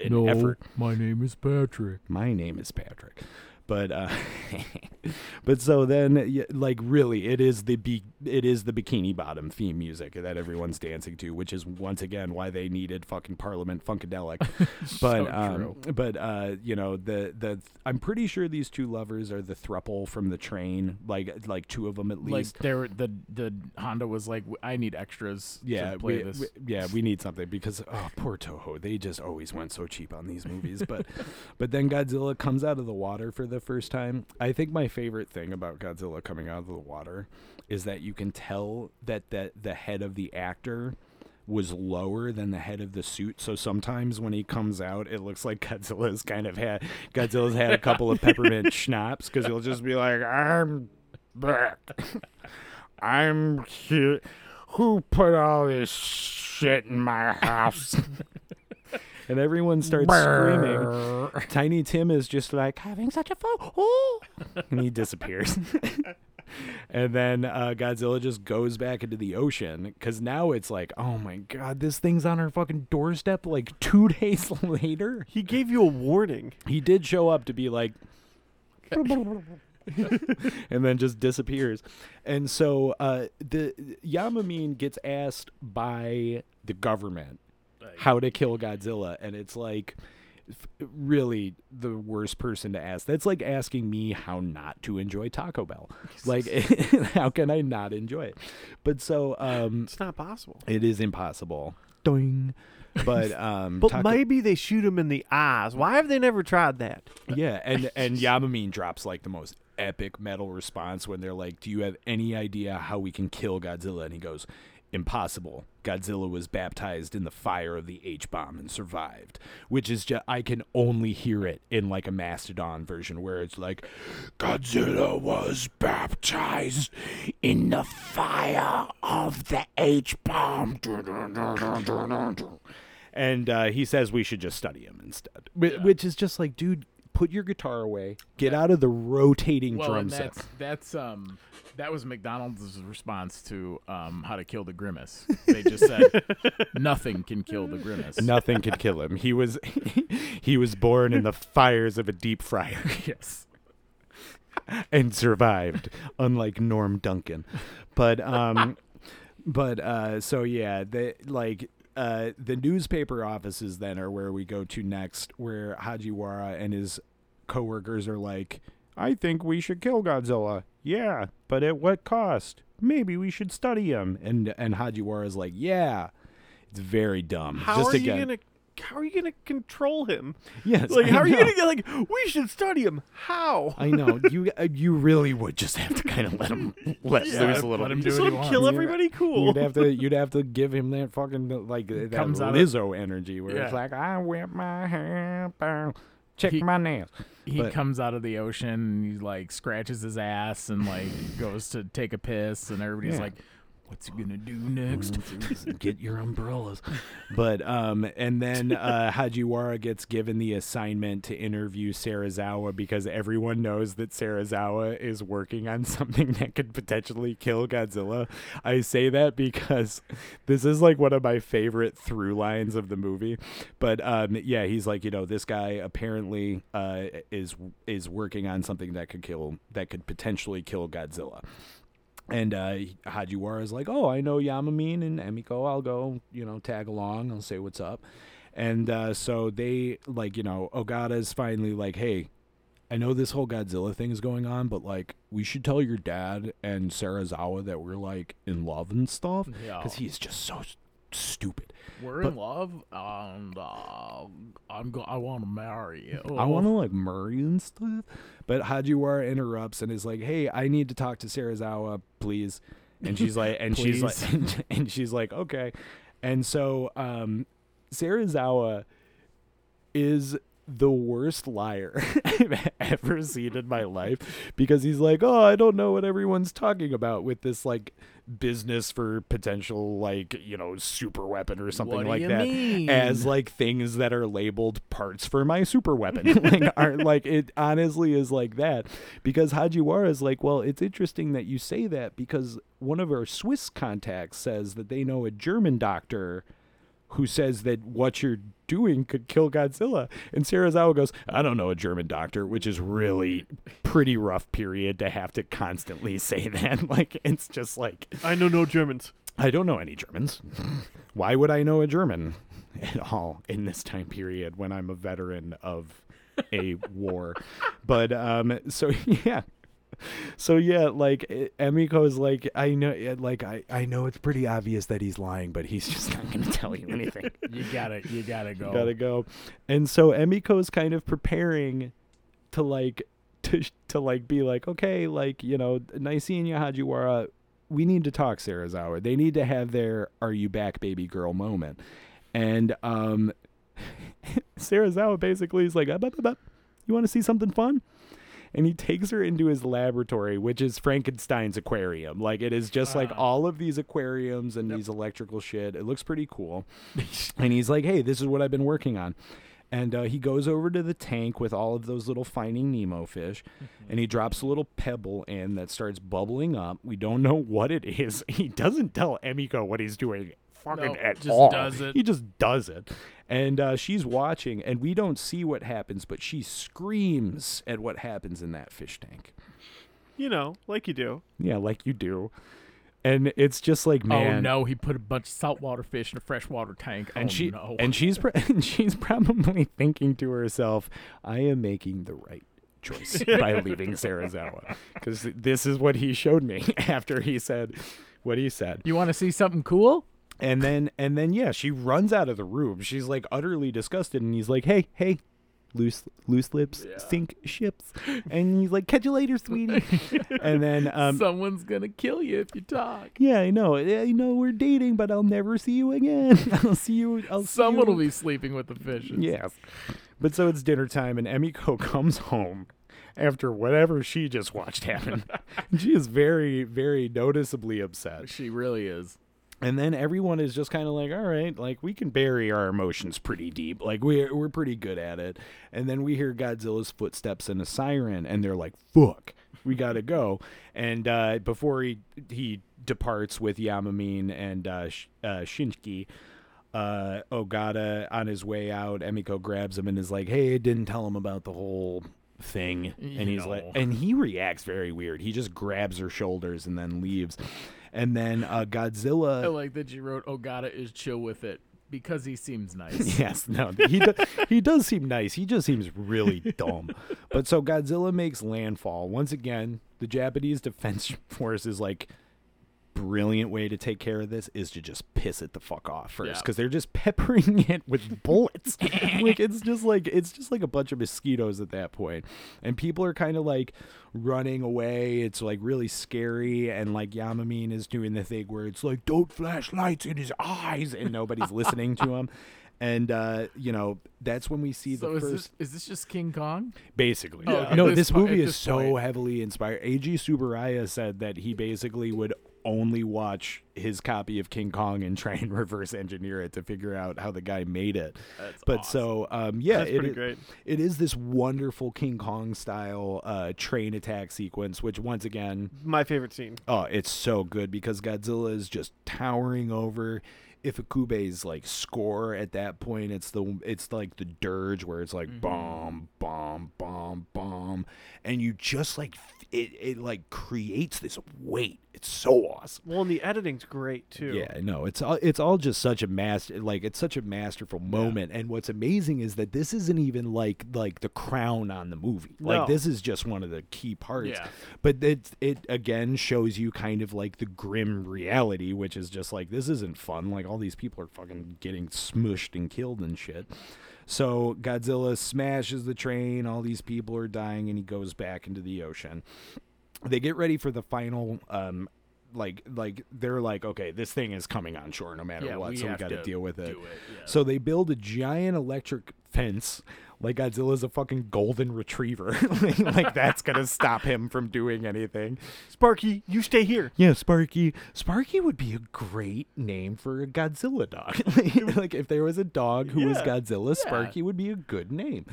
an effort. my name is Patrick. My name is Patrick. But uh but so then like really it is the be- it is the bikini bottom theme music that everyone's dancing to which is once again why they needed fucking parliament funkadelic but So um but uh you know the the I'm pretty sure these two lovers are the thruple from the train like like two of them at least Like there, the the Honda was like, I need extras. yeah, to play we, this. we- yeah, we need something because oh, poor Toho. They just always went so cheap on these movies. But but then Godzilla comes out of the water for the first time. I think my favorite thing about Godzilla coming out of the water is that you can tell that that the head of the actor was lower than the head of the suit. So sometimes when he comes out, it looks like Godzilla's kind of had Godzilla's had a couple of peppermint schnapps because he'll just be like, "I'm back." I'm here. Who put all this shit in my house? And everyone starts screaming. Tiny Tim is just like having such a fun. Oh, and he disappears. and then uh, Godzilla just goes back into the ocean because now it's like, oh my god, this thing's on our fucking doorstep. Like two days later, He gave you a warning. he did show up to be like and then just disappears and so uh the yamamine gets asked by the government how to kill godzilla and it's like really the worst person to ask that's like asking me how not to enjoy taco bell like how can i not enjoy it but so um It's not possible. it is impossible Doing. but um But Taco- maybe they shoot him in the eyes. Why have they never tried that? Yeah, and and Yamamine drops like the most epic metal response when they're like, "Do you have any idea how we can kill Godzilla?" And he goes, impossible. Godzilla was baptized in the fire of the H bomb and survived, which is just I can only hear it in like a Mastodon version where it's like Godzilla was baptized in the fire of the H bomb. And uh, he says we should just study him instead, Wh- which is just like, dude, put your guitar away, get out of the rotating Well, drum and set. that's that's um that was McDonald's response to um how to kill the grimace. They just said nothing can kill the grimace. Nothing could kill him. He was he was born in the fires of a deep fryer. yes. And survived, unlike Norm Duncan. But um but uh so yeah, the like uh the newspaper offices then are where we go to next where Hajiwara and his coworkers are like, I think we should kill Godzilla. Yeah, but at what cost? Maybe we should study him. And and is like, Yeah. It's very dumb. How Just are again, you gonna? How are you gonna control him? Yes, Like, I how are you gonna get like? We should study him. How? I know you. Uh, you really would just have to kind of let him let Yeah, loose a little. let him do Just what let he him kill You'd- everybody. Cool. You'd have to. You'd have to give him that fucking like that Comes out of- Lizzo energy where it's like I whip my hair down, check He- my nails. He but- comes out of the ocean and he like scratches his ass and like goes to take a piss and everybody's Yeah. like what's he gonna do next Get your umbrellas. But um, and then uh, Hajiwara gets given the assignment to interview Sarazawa because everyone knows that Sarazawa is working on something that could potentially kill Godzilla. I say that because this is like one of my favorite through lines of the movie. But um, yeah, he's like, you know, this guy apparently uh, is is working on something that could kill that could potentially kill Godzilla. And uh, Hajiwara is like, "Oh, I know Yamamine and Emiko. I'll go, you know, tag along. I'll say what's up." And uh, so they like, you know, Ogata's finally like, "Hey, I know this whole Godzilla thing is going on, but like, we should tell your dad and Sarazawa that we're like in love and stuff Yeah. because he's just so stupid. We're But- in love and uh, I'm go- I want to marry you I want to like marry and stuff. But Hajiwara interrupts and is like, "Hey, I need to talk to Sarazawa, please." And she's like, and she's like, and she's like, okay. And so, um, Sarazawa is the worst liar I've ever seen in my life because he's like, oh, I don't know what everyone's talking about with this like business for potential like you know super weapon or something like that mean? as like things that are labeled parts for my super weapon like aren't like it honestly is like that because Hajiwara is like well it's interesting that you say that because one of our Swiss contacts says that they know a German doctor who says that what you're doing could kill Godzilla. And Sarah Sarazawa goes, I don't know a German doctor, which is really pretty rough period to have to constantly say that. Like it's just like I know no Germans. I don't know any Germans. Why would I know a German at all in this time period when I'm a veteran of a war? But um so yeah. So yeah, like eh, Emiko's like I know eh, like I I know it's pretty obvious that he's lying, but he's just not going to tell you anything. you gotta you gotta go Gotta go. And so Emiko's kind of preparing to like to to like be like, okay, like, you know, nice seeing you, Hajiwara. We need to talk, Sarazawa. They need to have their are you back, baby girl moment. And um Sarazawa basically is like, up, up, up, up. you want to see something fun? And he takes her into his laboratory, which is Frankenstein's aquarium. Like it is just like Ah. all of these aquariums and these electrical shit. It looks pretty cool. and he's like, "Hey, this is what I've been working on." And uh, he goes over to the tank with all of those little Finding Nemo fish, and he drops a little pebble in that starts bubbling up. We don't know what it is. He doesn't tell Emiko what he's doing fucking No, at just all. does it. He just does it. And uh, she's watching, and we don't see what happens, but she screams at what happens in that fish tank. You know, like you do. Yeah, like you do. And it's just like, man. oh no he put a bunch of saltwater fish in a freshwater tank and oh she no and she's pr- and she's probably thinking to herself, "I am making the right choice by leaving Sarazawa because this is what he showed me after he said what he said." you want to see something cool And then and then yeah, she runs out of the room. She's like utterly disgusted, and he's like, "Hey, hey, loose loose lips sink ships, and he's like, "Catch you later, sweetie." and then um, Someone's gonna kill you if you talk. yeah, I know, yeah, I know we're dating, but I'll never see you again. I'll see you. I'll see Someone you. will be sleeping with the fishes. Yes. But so it's dinner time, and Emiko comes home after whatever she just watched happen. she is very, very noticeably upset. She really is. And then everyone is just kind of like, all right, like we can bury our emotions pretty deep. Like we're, we're pretty good at it. And then we hear Godzilla's footsteps and a siren, and they're like, fuck, we got to go. And uh, before he, he departs with Yamamine and uh, Sh- uh, Shinji, uh, Ogata on his way out, Emiko grabs him and is like, "Hey, I didn't tell him about the whole thing." And he's like, and he reacts very weird. He just grabs her shoulders and then leaves. And then uh, Godzilla. I like that you wrote Ogata is chill with it because he seems nice. Yes, no, he do, he does seem nice. He just seems really dumb. But so Godzilla makes landfall once again. The Japanese Defense Force is like brilliant way to take care of this is to just piss it the fuck off first Yeah. because they're just peppering it with bullets like it's just like it's just like a bunch of mosquitoes at that point and people are kind of like running away it's like really scary and like yamamine is doing the thing where it's like don't flash lights in his eyes and nobody's listening to him and uh you know that's when we see So the is first this is this just King Kong? Basically, Oh, at no. this This movie is this so heavily inspired. Eiji Tsuburaya said that he basically would only watch his copy of King Kong and try and reverse engineer it to figure out how the guy made it. That's but so, um, yeah, That's it pretty great. It is this wonderful King Kong style uh, train attack sequence, which once again My favorite scene. Oh, it's so good because Godzilla is just towering over Ifukube's like score at that point. It's the it's like the dirge where it's like mm-hmm. bomb, bomb, bomb, bomb, and you just like it. It like creates this weight. It's so awesome. Well, and the editing's great too. Yeah, no, it's all it's all just such a master like it's such a masterful moment. And what's amazing is that this isn't even like like the crown on the movie. Like this is just one of the key parts. Yeah. But it it again shows you kind of like the grim reality, which is just like this isn't fun. Like all these people are fucking getting smushed and killed and shit. So Godzilla smashes the train, all these people are dying, and he goes back into the ocean they get ready for the final um like like they're like okay this thing is coming on shore no matter Yeah, what we so we got to deal with it, it, yeah. so they build a giant electric fence like Godzilla's a fucking golden retriever. Like that's gonna stop him from doing anything. Sparky, you stay here. yeah Sparky. Sparky would be a great name for a Godzilla dog. Like if there was a dog who was Godzilla Sparky would be a good name.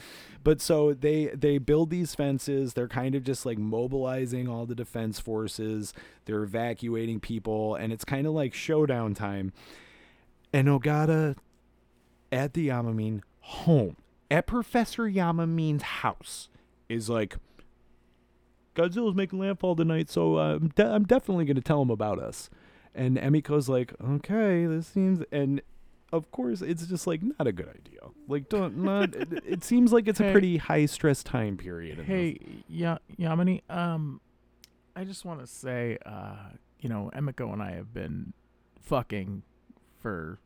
But so they they build these fences. They're kind of just like mobilizing all the defense forces. They're evacuating people and it's kind of like showdown time. And Ogata at the Yamamine home at Professor Yamamine's house is like Godzilla's making landfall tonight, so uh, I'm, de- I'm definitely going to tell him about us. And Emiko's like, okay, this seems, and of course, it's just like not a good idea. Like, don't not. it, it seems like it's a pretty high stress time period. in Hey, ya- Yamini, um, I just want to say, uh, you know, Emiko and I have been fucking for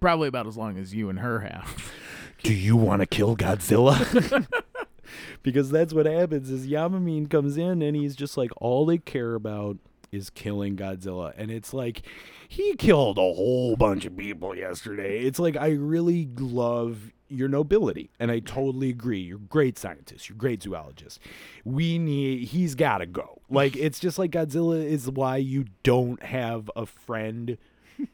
probably about as long as you and her have. Do you want to kill Godzilla? because that's what happens. Is Yamamine comes in and he's just like, all they care about is killing Godzilla, and it's like he killed a whole bunch of people yesterday. It's like I really love your nobility, and I totally agree. You're great scientist. You're great zoologist. We need. He's got to go. Like it's just like Godzilla is why you don't have a friend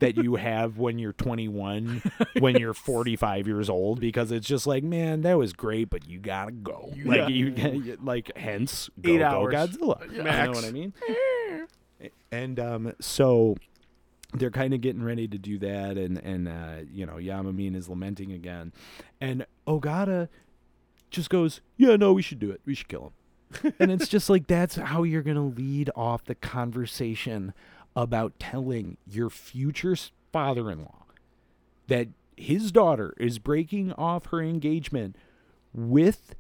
that you have when you're 21 when you're 45 years old because it's just like man that was great but you gotta go. Like you like hence go, Eight go hours. godzilla. You know what i mean? And um so they're kind of getting ready to do that and and uh you know yamamine is lamenting again. And ogata just goes yeah no we should do it. We should kill him. And it's just like that's how you're gonna lead off the conversation about telling your future father-in-law that his daughter is breaking off her engagement with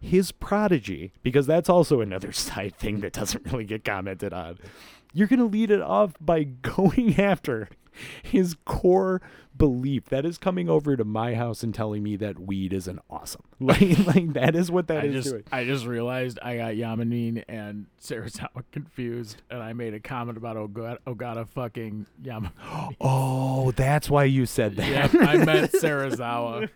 his prodigy because that's also another side thing that doesn't really get commented on. You're going to lead it off by going after his core belief that is coming over to my house and telling me that weed isn't awesome. Like, like that is what that I is just doing. I just realized I got Yamanin and Sarasawa confused, and I made a comment about Ogata, Ogata fucking Yamanin. Oh, that's why you said that. yep, I meant Sarazawa.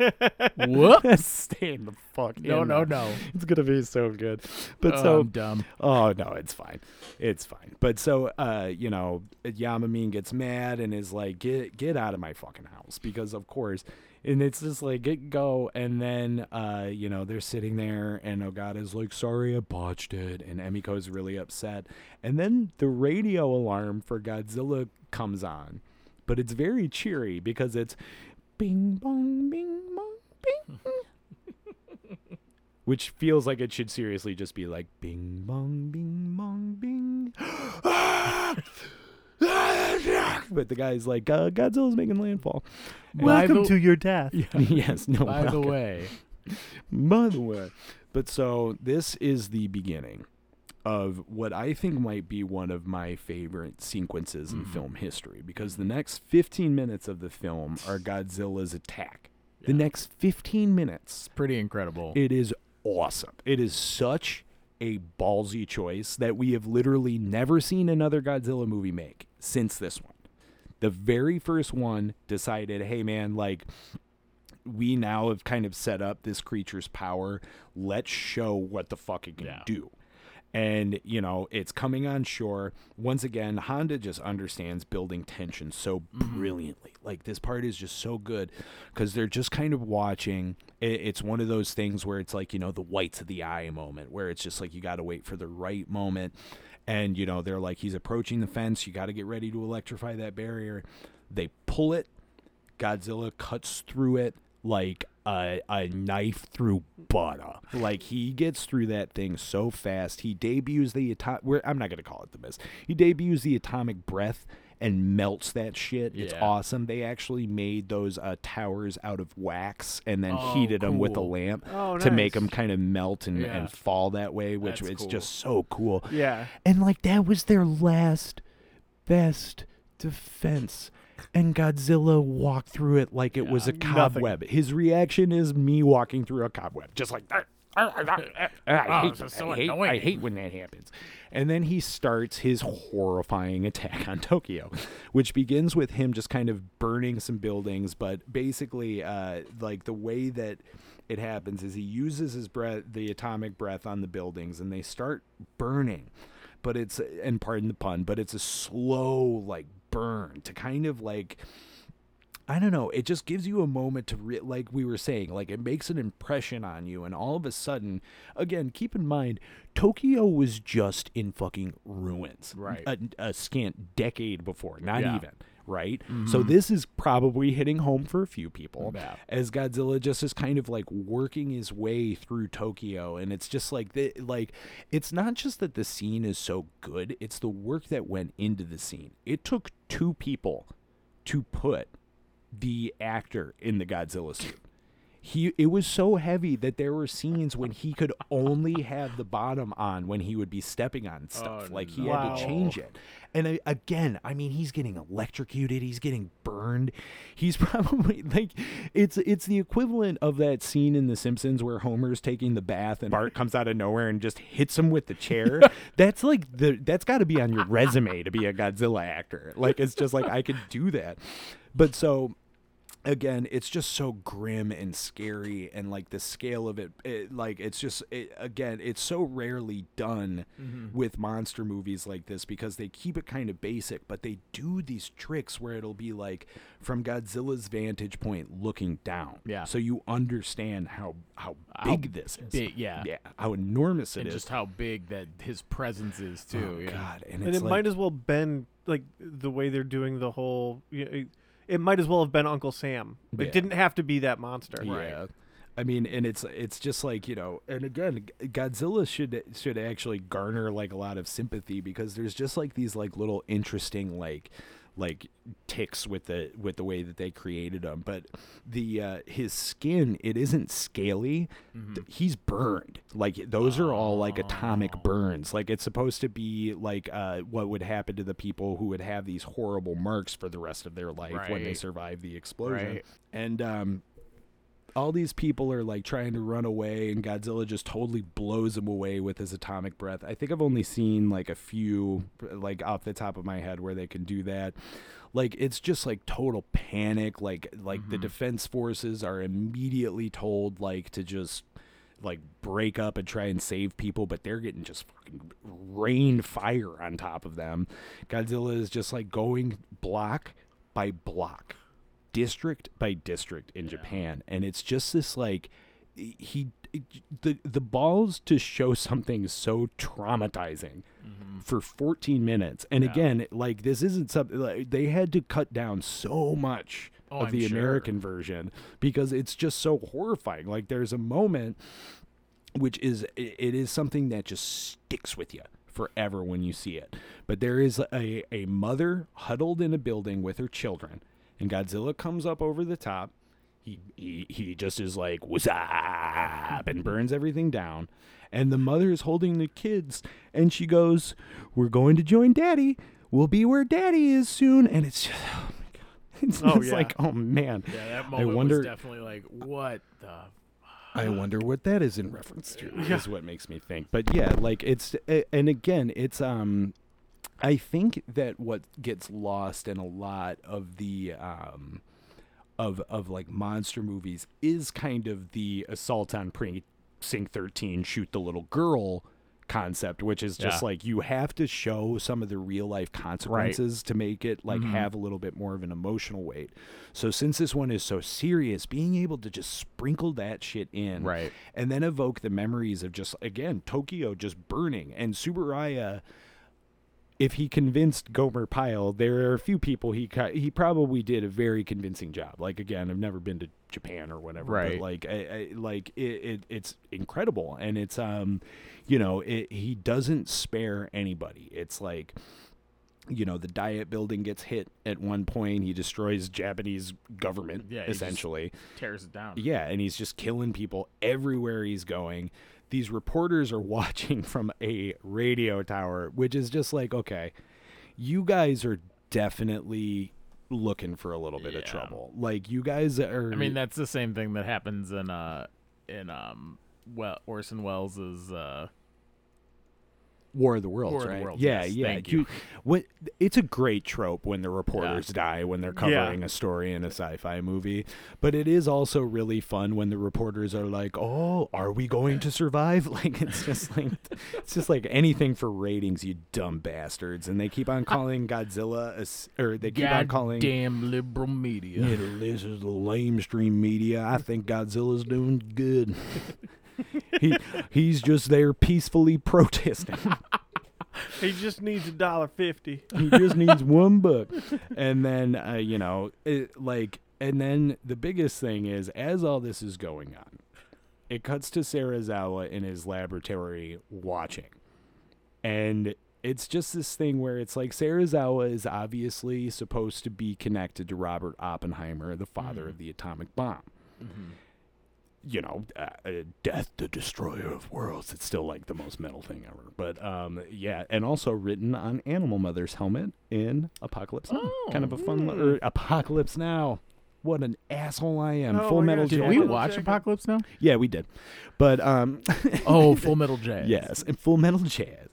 Whoops. Stay in the fuck. No, no, no. It's gonna be so good. But Oh, so I'm dumb. Oh no, it's fine. It's fine. But so uh, you know, Yamamin gets mad and is like, "Get get out of my fucking house!" Because of course, and it's just like, "Get go!" And then uh, you know, they're sitting there, and Ogata's like, "Sorry, I botched it," and Emiko's really upset. And then the radio alarm for Godzilla comes on, but it's very cheery because it's bing bong bing bong bing which feels like it should seriously just be like bing bong bing bong bing but the guy's like uh, godzilla's making landfall Welcome the- to your death. yes no By the way, by the way but so this is the beginning of what I think might be one of my favorite sequences in film history because the next 15 minutes of the film are Godzilla's attack. The next 15 minutes pretty incredible. It is awesome. It is such a ballsy choice that we have literally never seen another Godzilla movie make since this one. The very first one decided, hey man, like we now have kind of set up this creature's power. Let's show what the fuck it can Yeah. do. And, you know, it's coming on shore. Once again, Honda just understands building tension so mm-hmm. brilliantly. Like, this part is just so good because they're just kind of watching. It's one of those things where it's like, you know, the whites of the eye moment, where it's just like you got to wait for the right moment. And, you know, they're like, he's approaching the fence. You got to get ready to electrify that barrier. They pull it. Godzilla cuts through it like a, a knife through butter. Like he gets through that thing so fast. He debuts the atomic. I'm not gonna call it the mist. He debuts the atomic breath and melts that shit. It's Yeah. awesome. They actually made those uh, towers out of wax and then Oh, heated them with a cool. lamp Oh, to make nice. them kind of melt and, Yeah. and fall that way, which That's is cool. just so cool. Yeah. And like that was their last best defense. And Godzilla walked through it like it was a nothing. cobweb. His reaction is me walking through a cobweb, just like "Ah, ah, I, Oh, hate, this is I so hate- I hate when that happens. And then he starts his horrifying attack on Tokyo, which begins with him just kind of burning some buildings. But basically, uh, like the way that it happens is he uses his breath, the atomic breath on the buildings, and they start burning. But it's, and pardon the pun, but it's a slow, like, burn to kind of like I don't know. It just gives you a moment to, re- like we were saying, like it makes an impression on you, and all of a sudden, again, keep in mind, Tokyo was just in fucking ruins, Right. A, a scant decade before, not Yeah. even, right? So mm-hmm. this is probably hitting home for a few people, Yeah. as Godzilla just is kind of like working his way through Tokyo, and it's just like the like, it's not just that the scene is so good; it's the work that went into the scene. It took two people to put the actor in the Godzilla suit. He it was so heavy that there were scenes when he could only have the bottom on when he would be stepping on oh, stuff. Oh, like he Wow. had to change it. And I, again, I mean, he's getting electrocuted. He's getting burned. He's probably like, it's it's the equivalent of that scene in The Simpsons where Homer's taking the bath and Bart comes out of nowhere and just hits him with the chair. that's like the that's got to be on your resume to be a Godzilla actor. Like it's just like I could do that. But so again it's just so grim and scary and like the scale of it, it like it's just it, again it's so rarely done mm-hmm. with monster movies like this because they keep it kind of basic but they do these tricks where it'll be like from Godzilla's vantage point looking down Yeah. so you understand how how How big this is big- yeah. yeah how enormous it and is. just how big that his presence is too. oh yeah. god and, And it like, might as well been like the way they're doing the whole. You know, it, it might as well have been Uncle Sam. It Yeah. didn't have to be that monster. Yeah. I mean, and it's it's just like you know, and again, Godzilla should should actually garner like a lot of sympathy because there's just like these like little interesting like like ticks with the with the way that they created him. But the uh, his skin it isn't scaly. Th- He's burned. Like those are all like atomic burns. Like it's supposed to be like uh, what would happen to the people who would have these horrible marks for the rest of their life when they survive the explosion. Right. And um, all these people are like trying to run away, and Godzilla just totally blows them away with his atomic breath. I think I've only seen like a few, like off the top of my head, where they can do that. Like it's just like total panic. Like like the mm-hmm. defense forces are immediately told like to just like break up and try and save people, but they're getting just fucking rain fire on top of them. Godzilla is just like going block by block, district by district in Japan, and it's just this like he the the balls to show something so traumatizing mm-hmm. for 14 minutes. And again like this isn't something like they had to cut down so much Oh, of I'm the sure. american version because it's just so horrifying. Like there's a moment which is i- it is something that just sticks with you forever when you see it. But there is a, a mother huddled in a building with her children, and Godzilla comes up over the top. He he, he just is like what's up and burns everything down. And the mother is holding the kids, and she goes, "We're going to join Daddy. We'll be where Daddy is soon." And it's just, oh my god, it's Oh, yeah. like, oh man. Yeah, that I moment wonder- was definitely like, what the? I wonder what that is in reference to. Is what makes me think. But yeah, like it's and again, it's um I think that what gets lost in a lot of the um of of like monster movies is kind of the assault on precinct 13 shoot the little girl concept which is just Yeah. like you have to show some of the real life consequences to make it like Mm-hmm. have a little bit more of an emotional weight so since this one is so serious being able to just sprinkle that shit in Right. and then evoke the memories of just again Tokyo just burning and Tsuburaya if he convinced Gomer Pyle, there are a few people he he probably did a very convincing job. Like again, I've never been to Japan or whatever, Right. but like I, I, like it, it it's incredible and it's um you know it, he doesn't spare anybody. It's like you know the diet building gets hit at one point. He destroys Japanese government Yeah, essentially. Tears it down. Yeah, and he's just killing people everywhere he's going. These reporters are watching from a radio tower, which is just like, okay, you guys are definitely looking for a little bit of trouble. Like you guys are I mean, that's the same thing that happens in uh in um well Orson Welles's uh War of the Worlds, War of the? Worlds, yeah, yes, yeah. thank you. what it's a great trope when the reporters die when they're Yeah. covering a story in a sci-fi movie, but it is also really fun when the reporters are like, "Oh, are we going to survive?" Like it's just like it's just like anything for ratings, you dumb bastards. And they keep on calling Godzilla a or they keep on calling damn liberal media. Yeah, this is the lamestream media. I think Godzilla's doing good. he he's just there peacefully protesting. He just needs a dollar fifty. he just needs one buck. And then uh, you know it, like and then the biggest thing is as all this is going on it cuts to Sarazawa in his laboratory watching. And it's just this thing where it's like Sarazawa is obviously supposed to be connected to Robert Oppenheimer the father of the atomic bomb you know, uh, uh, Death, the Destroyer of Worlds. It's still like the most metal thing ever. But um, yeah, and also written on Animal Mother's helmet in Apocalypse Now. kind of a fun, li- or Apocalypse Now. What an asshole I am. Oh Full Metal gosh, Did we watch Jacket. Apocalypse now? Yeah, we did. But um, Oh, Full Metal Jazz. Yes, and Full Metal Jazz.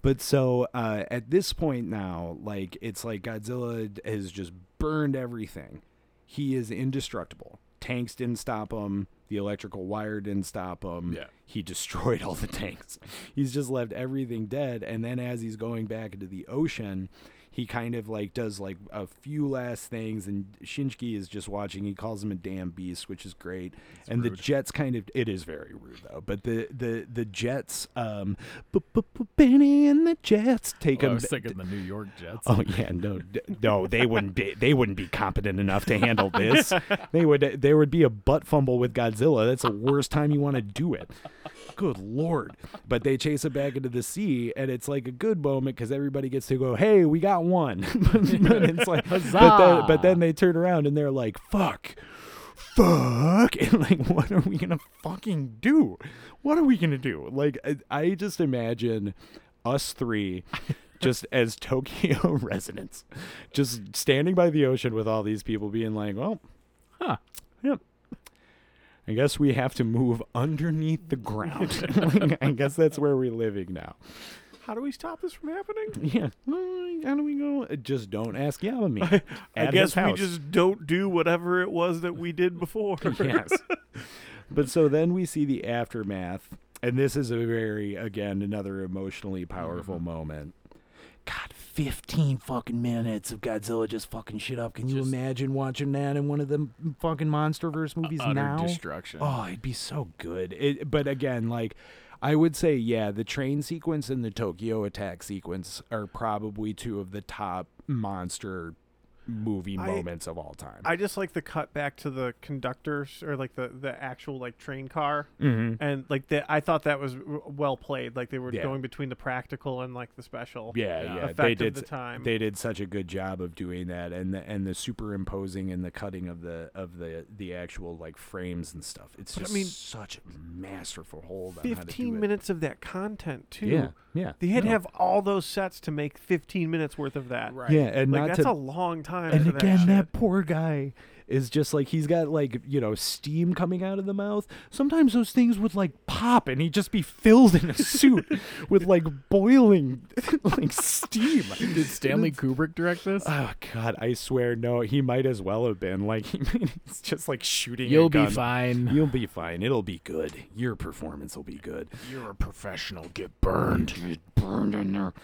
But so uh, at this point now, like it's like Godzilla has just burned everything. He is indestructible. Tanks didn't stop him. The electrical wire didn't stop him. Yeah. He destroyed all the tanks. He's just left everything dead. And then as he's going back into the ocean, he kind of like does like a few last things and Shinji is just watching. He calls him a damn beast, which is great. and the jets kind of it is very rude though. But the the the jets um Benny and the jets take Well, I him was thinking the New York Jets. Oh yeah, no, d- no, they wouldn't be. They wouldn't be competent enough to handle this. They would. There would be a butt fumble with Godzilla. That's the worst time you want to do it. Good lord. But they chase it back into the sea, and it's like a good moment because everybody gets to go, hey, we got one. but it's like, but then, but then they turn around and they're like, fuck. Fuck and like, what are we gonna fucking do? What are we gonna do? Like, I, I just imagine us three just as Tokyo residents, just standing by the ocean with all these people being like, well, Huh. Yep. I guess we have to move underneath the ground. Like, I guess that's where we're living now. How do we stop this from happening? Yeah. Well, How do we go? Uh, Just don't ask Yamami. I At guess we just don't do whatever it was that we did before. yes. But so then we see the aftermath, and this is a very, again, another emotionally powerful moment. God, 15 fucking minutes of Godzilla just fucking shit up. Can you Just- imagine watching that in one of the fucking MonsterVerse movies Utter now? destruction. Oh, it'd be so good. It, but again, like I would say, yeah, the train sequence and the Tokyo attack sequence are probably two of the top monster movie I- moments of all time. I just like the cut back to the conductors or like the the actual like train car mm-hmm. and like that I thought that was w- well played like they were Yeah. going between the practical and like the special Yeah, Yeah. yeah, effect they of did. the time. They did such a good job of doing that, and the and the superimposing and the cutting of the of the the actual like frames and stuff. It's But I mean, such a masterful hold on how to do 15 it. minutes of that content too. Yeah, yeah. They had to have all those sets to make 15 minutes worth of that. Right. Yeah, and Like not that's to a long time. And again, that, that, poor guy is just like he's got like you know steam coming out of the mouth. Sometimes those things would like pop, and he'd just be filled in a suit with like boiling like steam. Did Stanley Kubrick direct this? Oh God, I swear, no. He might as well have been like he it's just like shooting. You'll be fine. You'll be fine. It'll be good. Your performance will be good. You're a professional. Get burned. Get burned in there.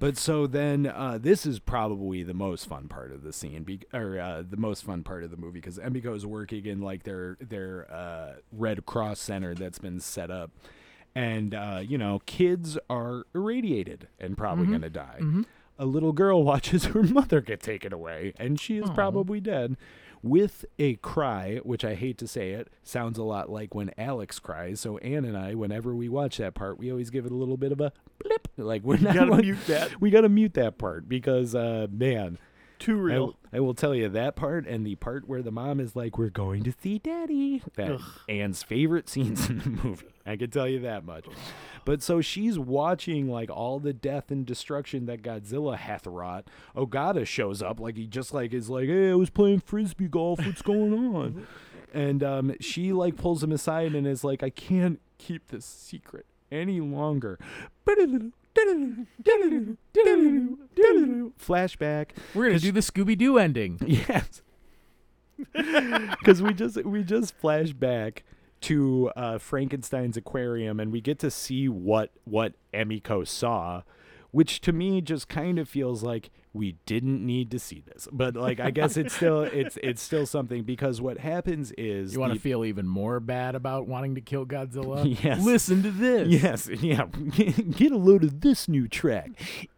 But so then, uh, this is probably the most fun part of the scene, be- or uh, the most fun part of the movie, because Emiko is working in like their their uh, Red Cross center that's been set up, and uh, you know, kids are irradiated and probably Mhm. gonna die. Mhm. A little girl watches her mother get taken away, and she is Aw. probably dead. With a cry, which I hate to say it, sounds a lot like when Alex cries. So Anne and I, whenever we watch that part, we always give it a little bit of a blip. Like we're not gotta want- mute that. we gotta mute that part because uh man Too I, real. I will tell you that part and the part where the mom is like we're going to see daddy. That Ugh. anne's favorite scenes in the movie. I can tell you that much. But so she's watching like all the death and destruction that godzilla hath wrought. Ogata shows up like he just like is like hey i was playing frisbee golf. What's going on? And um, she like pulls him aside and is like i can't keep this secret any longer flashback We're gonna do the Scooby Doo ending. yes because we just we just flash back to uh, frankenstein's aquarium and we get to see what what emiko saw which to me just kind of feels like we didn't need to see this but like i guess it's still it's it's still something because what happens is You want to feel even more bad about wanting to kill Godzilla? Yes. Listen to this. Yes, yeah. Get a load of this new track.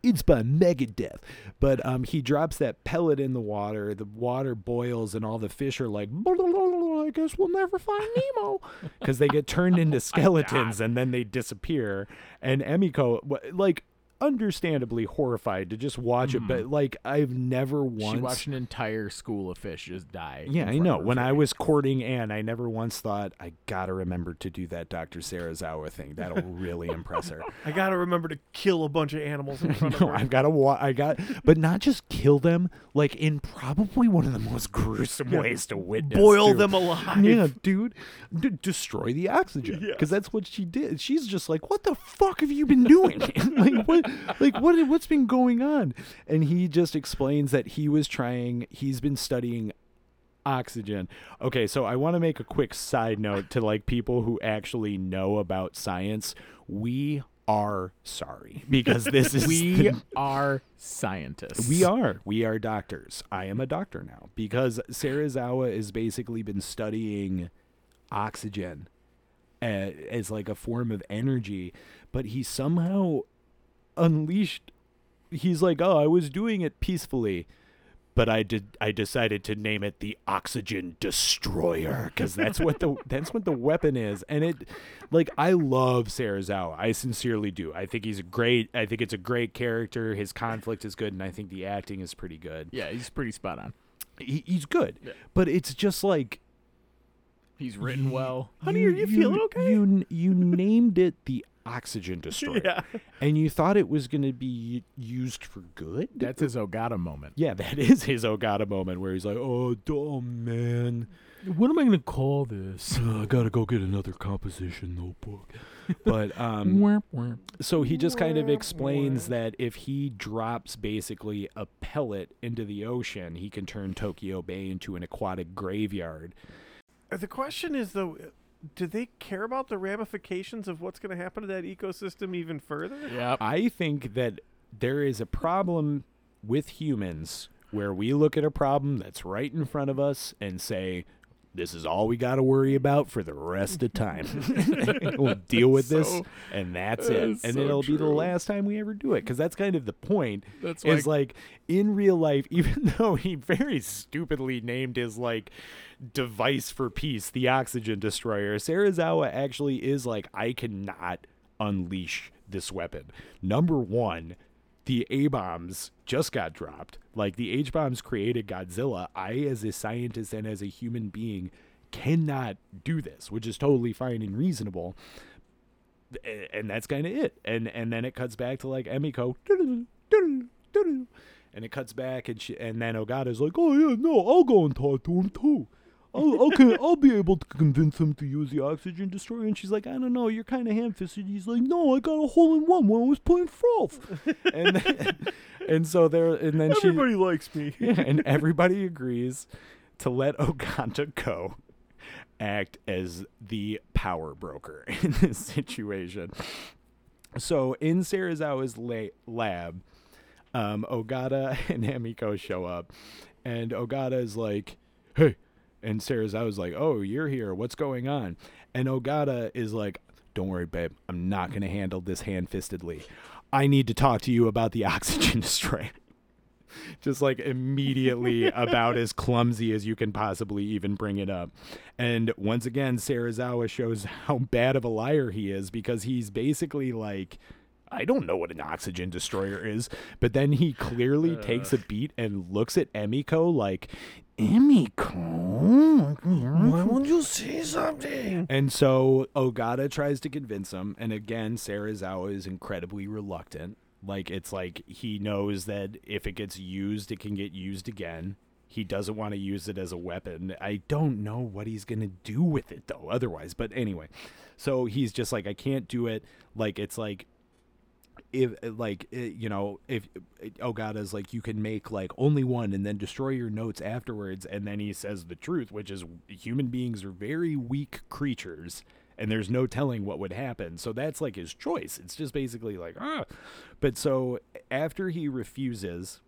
It's by Megadeth. But um, he drops that pellet in the water. The water boils, and all the fish are like, I guess we'll never find Nemo. Because they get turned into skeletons and then they disappear. And Emiko, like, understandably horrified to just watch it. But, mm-hmm. like, I've never once. She watched an entire school of fish just die. Yeah, I know. of her When I was courting Anne, I never once thought I gotta remember to do that Dr. Serizawa thing. That'll really impress her. I gotta remember to kill a bunch of animals in front of No, her. I've got to. Wa- I got, but not just kill them, like in probably one of the most gruesome ways to witness. Boil too. them alive. Yeah, dude, D- destroy the oxygen Yes. because that's what she did. She's just like, "What the fuck have you been doing? like what? Like what? What's been going on?" And he just explains that he was trying. He's been studying oxygen. Okay, so I want to make a quick side note to like people who actually know about science. We are sorry because this is we the- are scientists. we are. We are doctors. I am a doctor now because Serizawa has basically been studying oxygen uh, as like a form of energy, but he somehow unleashed. He's like, oh, I was doing it peacefully, but I did. I decided to name it the Oxygen Destroyer because that's what the that's what the weapon is. And it, like, I love Serizawa. I sincerely do. I think he's a great. I think it's a great character. His conflict is good, and I think the acting is pretty good. Yeah, he's pretty spot on. He, he's good, but it's just like He's written well. Honey, are you feeling okay? You you named it the Oxygen Destroyer, Yeah. and you thought it was going to be used for good. That's his Ogata moment. yeah, that is his Ogata moment where he's like, "Oh, dumb man, What am I gonna call this? I gotta go get another composition notebook." But um, Womp womp. so he just kind of explains that if he drops basically a pellet into the ocean, he can turn Tokyo Bay into an aquatic graveyard. Uh, The question is though, uh, do they care about the ramifications of what's going to happen to that ecosystem even further? Yep. I think that there is a problem with humans where we look at a problem that's right in front of us and say, this is all we got to worry about for the rest of time. we'll deal with this, and that's that it. And so it'll be the last time we ever do it, because that's kind of the point. That's is like in real life, even though he very stupidly named his like device for peace the oxygen destroyer, Serizawa actually is like, I cannot unleash this weapon. Number one, the A bombs just got dropped. Like the H bombs created Godzilla. I, as a scientist and as a human being, cannot do this, which is totally fine and reasonable. And that's kind of it. And and then it cuts back to like Emiko, and it cuts back, and she, and then Ogata's like, "Oh yeah, no, I'll go and talk to him too." I'll, I'll, I'll be able to convince him to use the oxygen destroyer. And she's like, I don't know, you're kind of ham fisted. He's like, No, I got a hole in one when I was playing Froth. and, then, and so there, and then she Everybody likes me. yeah, and everybody agrees to let Ogata go act as the power broker in this situation. So in Serizawa's la- lab, um, Ogata and Emiko show up, and Ogata is like, "Hey," and Serizawa's like, "Oh, you're here. What's going on?" And Ogata is like, "Don't worry, babe. I'm not gonna handle this hand-fistedly. I need to talk to you about the oxygen destroyer." Just like immediately about as clumsy as you can possibly even bring it up. And once again, Serizawa shows how bad of a liar he is because he's basically like, I don't know what an oxygen destroyer is. But then he clearly takes a beat and looks at Emiko like, Emiko? Why won't you say something? And so Ogata tries to convince him. And again, Serizawa is incredibly reluctant. Like, it's like he knows that if it gets used, it can get used again. He doesn't want to use it as a weapon. I don't know what he's going to do with it, though, otherwise. But anyway, so he's just like, I can't do it. Like, it's like, if like uh, you know if Ogata's like you can make like only one and then destroy your notes afterwards and then he says the truth which is human beings are very weak creatures and there's no telling what would happen. So that's like his choice. It's just basically like ah. But so after he refuses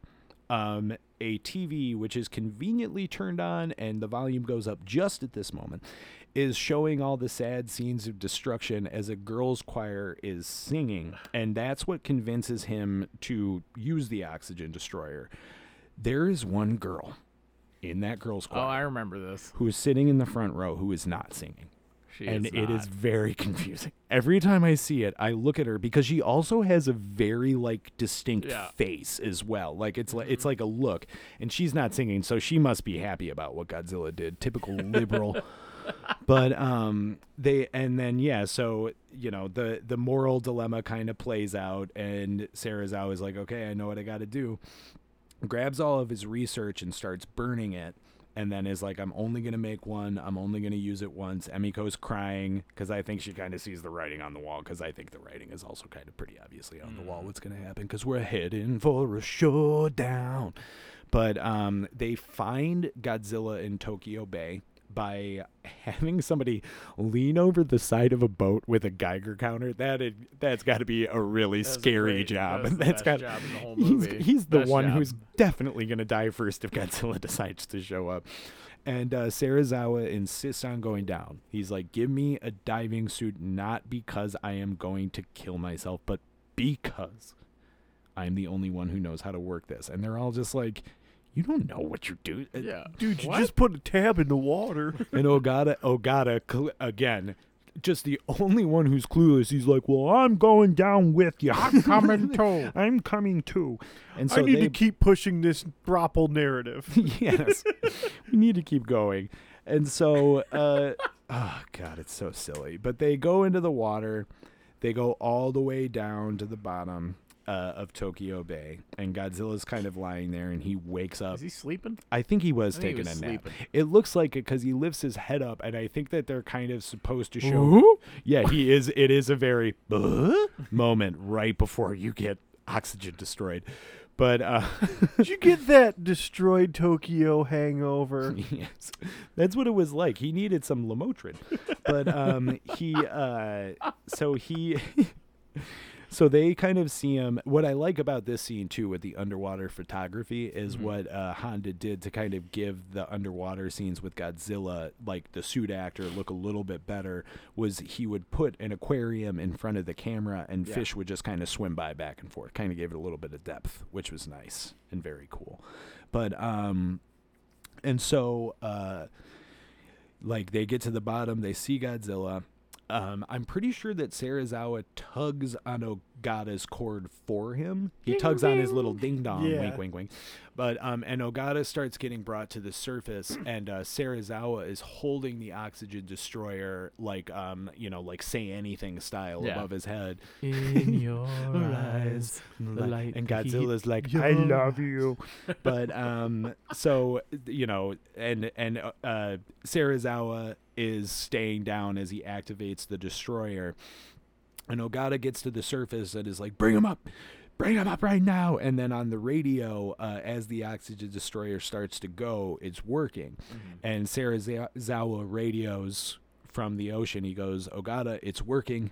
um a TV which is conveniently turned on and the volume goes up just at this moment is showing all the sad scenes of destruction as a girls' choir is singing, and that's what convinces him to use the oxygen destroyer. There is one girl in that girls' choir. Oh, I remember this. who is sitting in the front row who is not singing. She and is it is very confusing. Every time I see it, I look at her because she also has a very like distinct Yeah. face as well. Like it's like it's mm-hmm. like a look, and she's not singing, so she must be happy about what Godzilla did. Typical liberal. but um they and then yeah so you know the the moral dilemma kind of plays out and sarah's always like okay i know what i got to do. Grabs all of his research and starts burning it and then is like i'm only going to make one. I'm only going to use it once. Emiko's crying because i think she kind of sees the writing on the wall because i think the writing is also kind of pretty obviously on the wall what's going to happen because we're heading for a showdown. But um, they find godzilla in tokyo bay by having somebody lean over the side of a boat with a Geiger counter. That is, that's got to be a really That's scary great- job. that's the that's got job in the whole he's, he's the Best one job. who's definitely going to die first if Godzilla decides to show up. And uh, Serizawa insists on going down. He's like, "Give me a diving suit, not because I am going to kill myself, but because I'm the only one who knows how to work this." And they're all just like, you don't know what you're doing. Yeah. Dude, you What? just put a tab in the water. And Ogata, Ogata, cl- again, just the only one who's clueless. He's like, "Well, I'm going down with you. I'm coming too. I'm coming too." And so I need they, to keep pushing this Throple narrative. yes, we need to keep going. And so, uh, oh god, it's so silly. But they go into the water. They go all the way down to the bottom uh, of Tokyo Bay, and Godzilla's kind of lying there, and he wakes up. Is he sleeping? I think he was think he taking was a nap. sleeping. It looks like it because he lifts his head up, and I think that they're kind of supposed to show. Ooh. Yeah, he is. It is a very moment right before you get oxygen destroyed. But uh, Did you get that destroyed Tokyo hangover? yes, that's what it was like. He needed some Lamotrin, but um, he uh, so he. So they kind of see him. What I like about this scene too, with the underwater photography, is what uh, Honda did to kind of give the underwater scenes with Godzilla, like the suit actor, look a little bit better. Was he would put an aquarium in front of the camera, and Yeah. fish would just kind of swim by back and forth. Kind of gave it a little bit of depth, which was nice and very cool. But um, and so uh, like they get to the bottom, they see Godzilla. Um, I'm pretty sure that Serizawa tugs on Ogata's cord for him. He tugs on his little ding dong, Yeah. wink, wink, wink. But um, and Ogata starts getting brought to the surface, and uh, Serizawa is holding the oxygen destroyer like um, you know, like say anything style Yeah. above his head. In your eyes, the light and beat Godzilla's like, I love you. but um, so you know, and and uh, uh, Serizawa is staying down as he activates the destroyer, and Ogata gets to the surface and is like, bring him up. Bring him up right now! And then on the radio, uh, as the oxygen destroyer starts to go, it's working. And Serizawa radios from the ocean. He goes, "Ogata, it's working.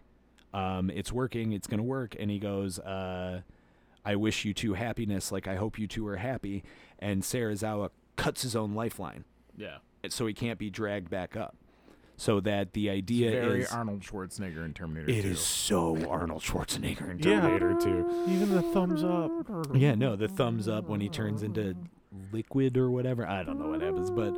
Um, it's working. It's gonna work." And he goes, uh, "I wish you two happiness. Like I hope you two are happy." And Serizawa cuts his own lifeline, Yeah. so he can't be dragged back up. So that the idea is Very is, Arnold Schwarzenegger in Terminator it 2. is so Arnold Schwarzenegger in Yeah. Terminator 2. Even the thumbs up. Yeah, no, the thumbs up when he turns into liquid or whatever. I don't know what happens, but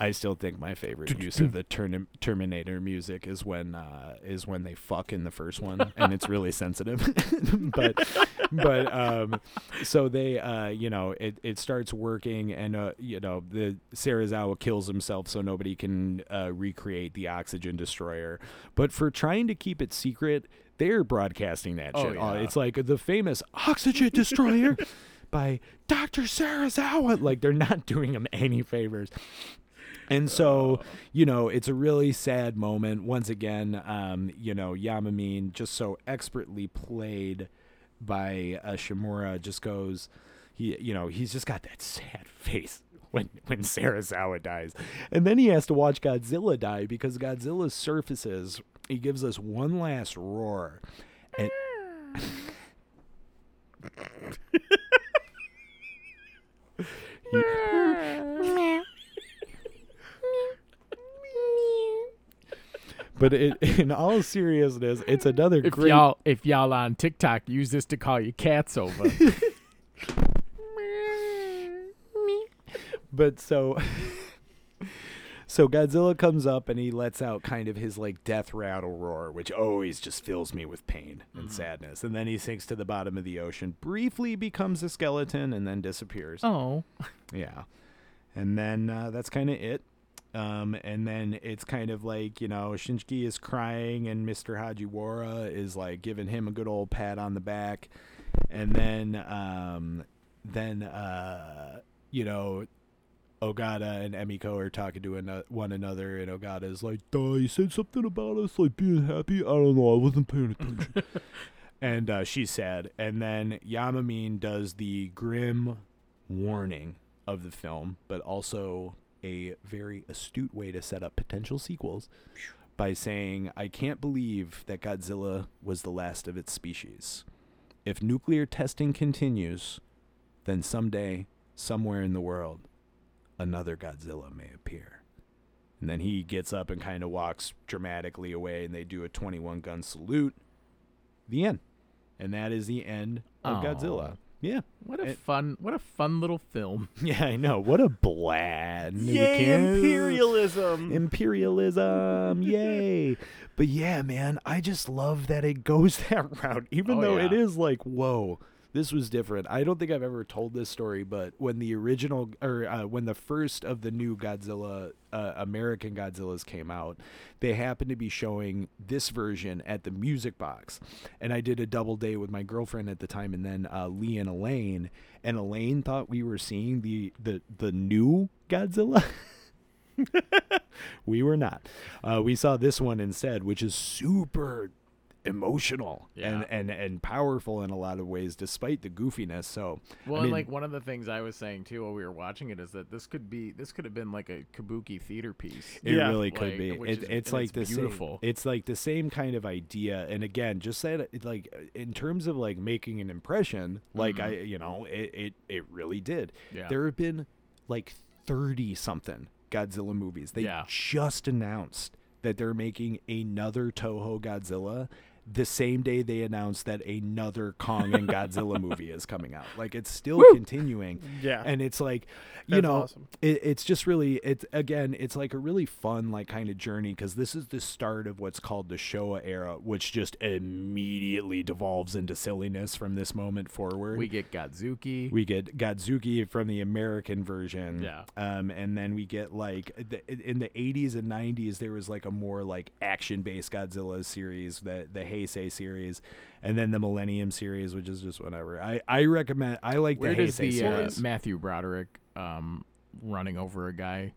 I still think my favorite use of the Term- Terminator music is when uh, is when they fuck in the first one, and it's really sensitive. but but um, so they uh, you know it, it starts working, and uh, you know the Serizawa kills himself so nobody can uh, recreate the oxygen destroyer. But for trying to keep it secret, they're broadcasting that Oh, shit. Uh, yeah. It's like the famous oxygen destroyer by Dr. Serizawa. Like they're not doing him any favors. And so, you know, it's a really sad moment. Once again, um, you know, Yamamine just so expertly played by uh, Shimura just goes, he, you know, he's just got that sad face when when Serizawa dies, and then he has to watch Godzilla die because Godzilla surfaces. He gives us one last roar, but it, in all seriousness, it's another If great. y'all if y'all on TikTok use this to call your cats over. But so so Godzilla comes up and he lets out kind of his like death rattle roar, which always just fills me with pain and sadness. And then he sinks to the bottom of the ocean, briefly becomes a skeleton, and then disappears. oh. Yeah. And then uh, that's kind of it. Um, and then it's kind of like, you know, Shinji is crying and Mr. Hagiwara is like giving him a good old pat on the back. And then, um, then, uh, you know, Ogata and Emiko are talking to one another, and Ogata is like, Duh, you said something about us, like being happy. I don't know, I wasn't paying attention. and uh, she's sad. And then Yamamine does the grim warning of the film, but also a very astute way to set up potential sequels by saying, I can't believe that Godzilla was the last of its species. If nuclear testing continues, then someday, somewhere in the world, another Godzilla may appear. And then he gets up and kind of walks dramatically away, and they do a 21 gun salute. The end. And that is the end of. Godzilla. Yeah. What a It- fun, what a fun little film. Yeah, I know. What a bland. Yay, imperialism. Imperialism. Yay. But yeah, man, I just love that it goes that route, even Oh, though it yeah. is like, whoa, this was different. I don't think I've ever told this story, but when the original, or uh, when the first of the new Godzilla, uh, American Godzillas came out, they happened to be showing this version at the Music Box. And I did a double date with my girlfriend at the time, and then uh, Lee and Elaine. And Elaine thought we were seeing the, the, the new Godzilla. we were not. Uh, we saw this one instead, which is super emotional and, Yeah. and and powerful in a lot of ways, despite the goofiness. So, Well, I mean, and like one of the things I was saying too while we were watching it is that this could be, this could have been like a kabuki theater piece. It Yeah. really could Like, be. It, is- it's like it's the beautiful. Same, it's like the same kind of idea. And again, just that, it, like in terms of like making an impression, like I, you know, it, it it really did. Mm-hmm. Yeah. There have been like thirty something Godzilla movies. They Yeah. just announced that they're making another Toho Godzilla. The same day they announced that another Kong and Godzilla movie is coming out, like it's still continuing, Yeah. and it's like, you That's know, awesome. it, it's just really it's again it's like a really fun like kind of journey because this is the start of what's called the Showa era which just immediately devolves into silliness from this moment forward We get Godzooky. we get Godzooky from the American version. Yeah. Um, and then we get like the, in the 80s and 90s there was like a more like action-based Godzilla series, that the the Heisei series, and then the Millennium series, which is just whatever. I I recommend. I like Where the does Heisei the uh. Matthew Broderick um, running over a guy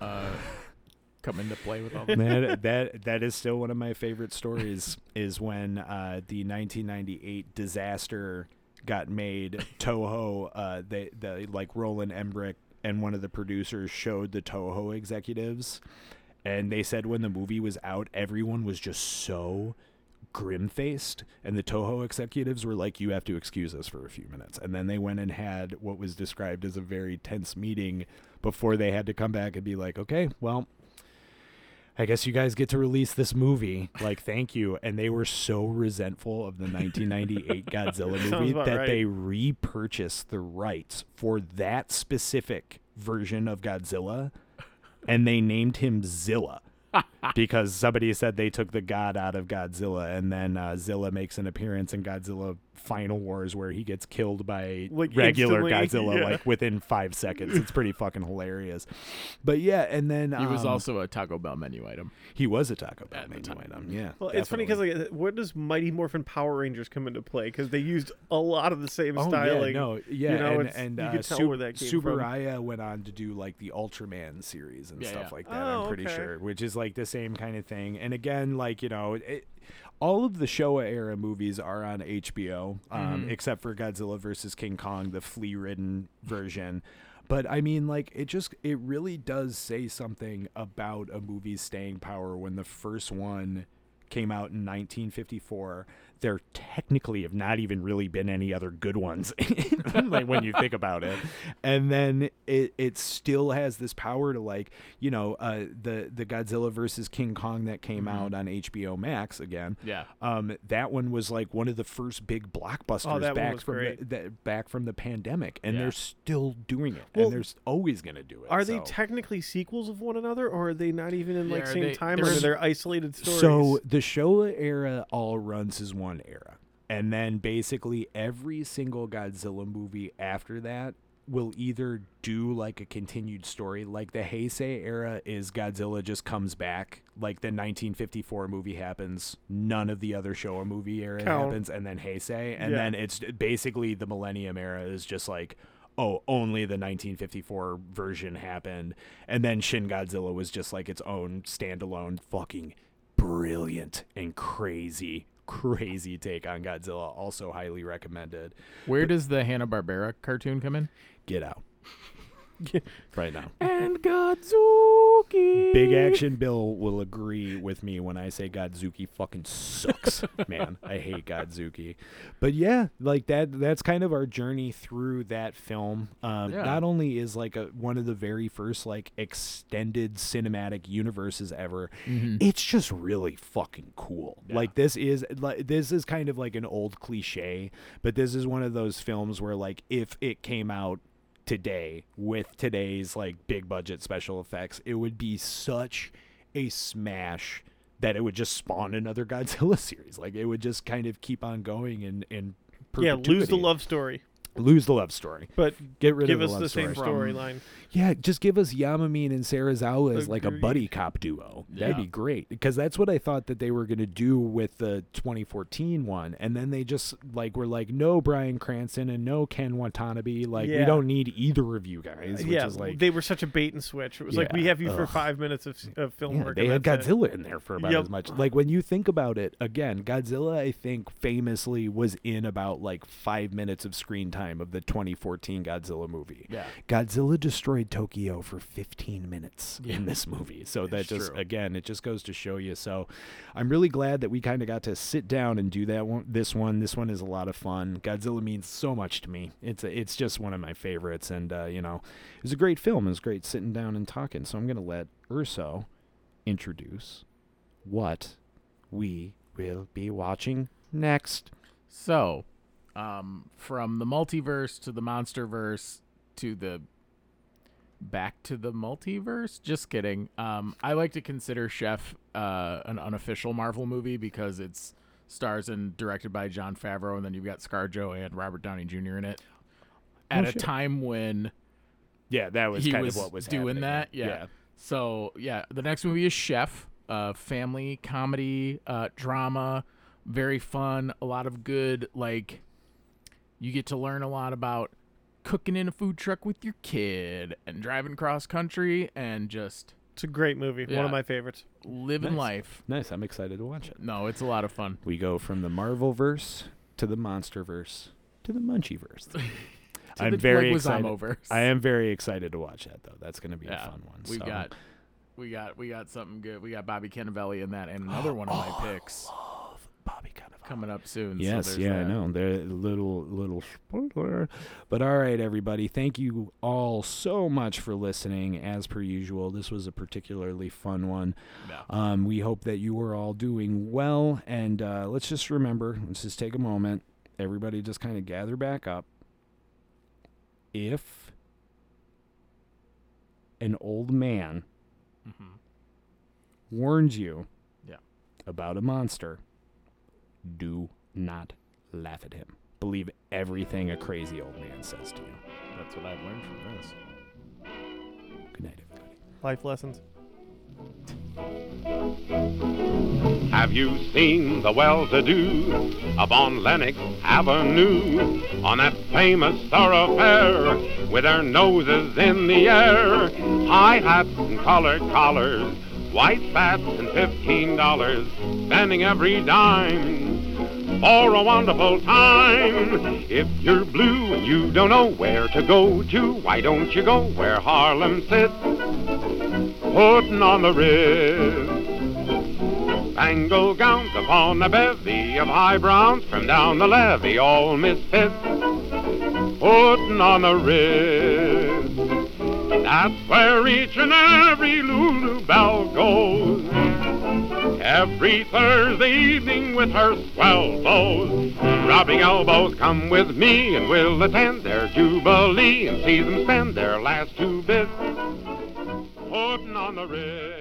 uh, come into play with all that? that that that is still one of my favorite stories is when uh, the 1998 disaster got made toho uh, they the like Roland Emmerich and one of the producers showed the Toho executives and they said when the movie was out everyone was just so grim-faced and the Toho executives were like you have to excuse us for a few minutes and then they went and had what was described as a very tense meeting before they had to come back and be like okay well I guess you guys get to release this movie. Like, thank you. And they were so resentful of the 1998 Godzilla movie that right. they repurchased the rights for that specific version of Godzilla and they named him Zilla. Because somebody said they took the god out of Godzilla, and then uh, Zilla makes an appearance and Godzilla Final Wars where he gets killed by Like, regular instantly, Godzilla yeah. like within five seconds. It's pretty fucking hilarious. But yeah, and then He was um, also a Taco Bell menu item. he was a Taco Bell At menu time. item. Yeah. Well, it's funny because like, where does Mighty Morphin Power Rangers come into play? Because they used a lot of the same Oh styling. yeah, no, yeah, know, and, it's- and you uh, could tell Su- where that came from. Tsuburaya went on to do like the Ultraman series and Yeah, stuff yeah. like that. Oh, I'm pretty okay. sure, which is like the same kind of thing. And again, like you know, it, all of the Showa era movies are on HBO, um, Mhm. except for Godzilla versus King Kong, the flea-ridden version. But I mean, like, it just it really does say something about a movie's staying power when the first one came out in 1954. There technically have not even really been any other good ones, like when you think about it. And then it it still has this power to like you know uh, the the Godzilla versus King Kong that came out on HBO Max again. Yeah. Um, that one was like one of the first big blockbusters Oh, that back from the, the back from the pandemic, and Yeah. they're still doing it, Well, and they're always gonna do it. Are they technically sequels of one another, or are they not even in like Yeah, same they- time, they're they're isolated stories? So the Showa era all runs as one era. And then basically every single Godzilla movie after that will either do like a continued story. Like the Heisei era is Godzilla just comes back. Like the 1954 movie happens. None of the other Showa movie era Count. happens. And then Heisei. And Yeah. then it's basically the Millennium era is just like, oh, only the 1954 version happened. And then Shin Godzilla was just like its own standalone fucking brilliant and crazy, crazy take on Godzilla. Also highly recommended. Where does the Hanna Barbera cartoon come in? Get out. right now. And Godzooky. Big Action Bill will agree with me when I say Godzooky fucking sucks, man. I hate Godzooky. But yeah, like that that's kind of our journey through that film. Um, Yeah. not only is like a, one of the very first like extended cinematic universes ever, it's just really fucking cool. Like this is like this is kind of like an old cliche, but this is one of those films where like if it came out today with today's like big budget special effects, it would be such a smash that it would just spawn another Godzilla series. Like it would just kind of keep on going and and Yeah, lose the love story, lose the love story. but Get rid give of us the the same storyline. Yeah, just give us Yamamine and Serizawa as like a buddy cop duo. That'd Yeah. be great because that's what I thought that they were going to do with the 2014 one, and then they just like were like, no Bryan Cranston and no Ken Watanabe. Like we Yeah. don't need either of you guys. Which yeah, is like they were such a bait and switch. It was like we Yeah, have you for ugh. five minutes of, of film Yeah, work. they and had that's it. Godzilla in there for about Yep. as much. Like when you think about it, again, Godzilla, I think famously was in about like five minutes of screen time of the 2014 Godzilla movie. Yeah. Godzilla destroyed Tokyo for 15 minutes Yeah. in this movie. So that It's just true. again, it just goes to show you. So I'm really glad that we kind of got to sit down and do that one. This one, this one is a lot of fun. Godzilla means so much to me. It's a, it's just one of my favorites, and uh, you know, it was a great film. It was great sitting down and talking. So I'm gonna let Urso introduce what we will be watching next. So, um, from the multiverse to the monsterverse to the back to the multiverse. Just kidding. Um, I like to consider Chef uh, an unofficial Marvel movie because it's stars and directed by Jon Favreau, and then you've got ScarJo and Robert Downey Jr. in it. At a shit. time when Yeah, that was he kind was, of what was doing happening. that. Yeah. So yeah, the next movie is Chef, uh, family comedy, uh, drama, very fun. A lot of good like. You get to learn a lot about cooking in a food truck with your kid and driving cross country and just It's a great movie. One of my favorites. living Nice. life. Nice. I'm excited to watch it. No, it's a lot of fun. We go from the Marvel verse to the monster verse to the Munchie verse. I'm the very excited. verse. I am very excited to watch that though. That's going to be Yeah, a fun one. We so. got, we got, we got something good. We got Bobby Cannavale in that, and another one of my oh. picks Bobby kind of coming up soon. Yes, there's yeah, I know. They're a little little spoiler. But all right, everybody. Thank you all so much for listening. As per usual, this was a particularly fun one. Yeah. Um, we hope that you are all doing well. And uh, let's just remember, let's just take a moment. Everybody just kind of gather back up. If an old man Mhm. warns you Yeah. about a monster, do not laugh at him. Believe everything a crazy old man says to you. That's what I've learned from this. Good night, everybody. Life lessons. Have you seen the well-to-do up on Lenox Avenue on that famous thoroughfare with their noses in the air? High hats and colored collars, white spats and fifteen dollars, spending every dime for a wonderful time. If you're blue and you don't know where to go to, why don't you go where Harlem sits, putting on the Ritz? Spangled gowns upon a bevy of high browns from down the levee, all misfits, putting on the Ritz. That's where each and every Lulu Belle goes. Every Thursday evening with her swell bows. Rubbing elbows, come with me and we'll attend their jubilee and see them spend their last two bits. Putting on the Ritz.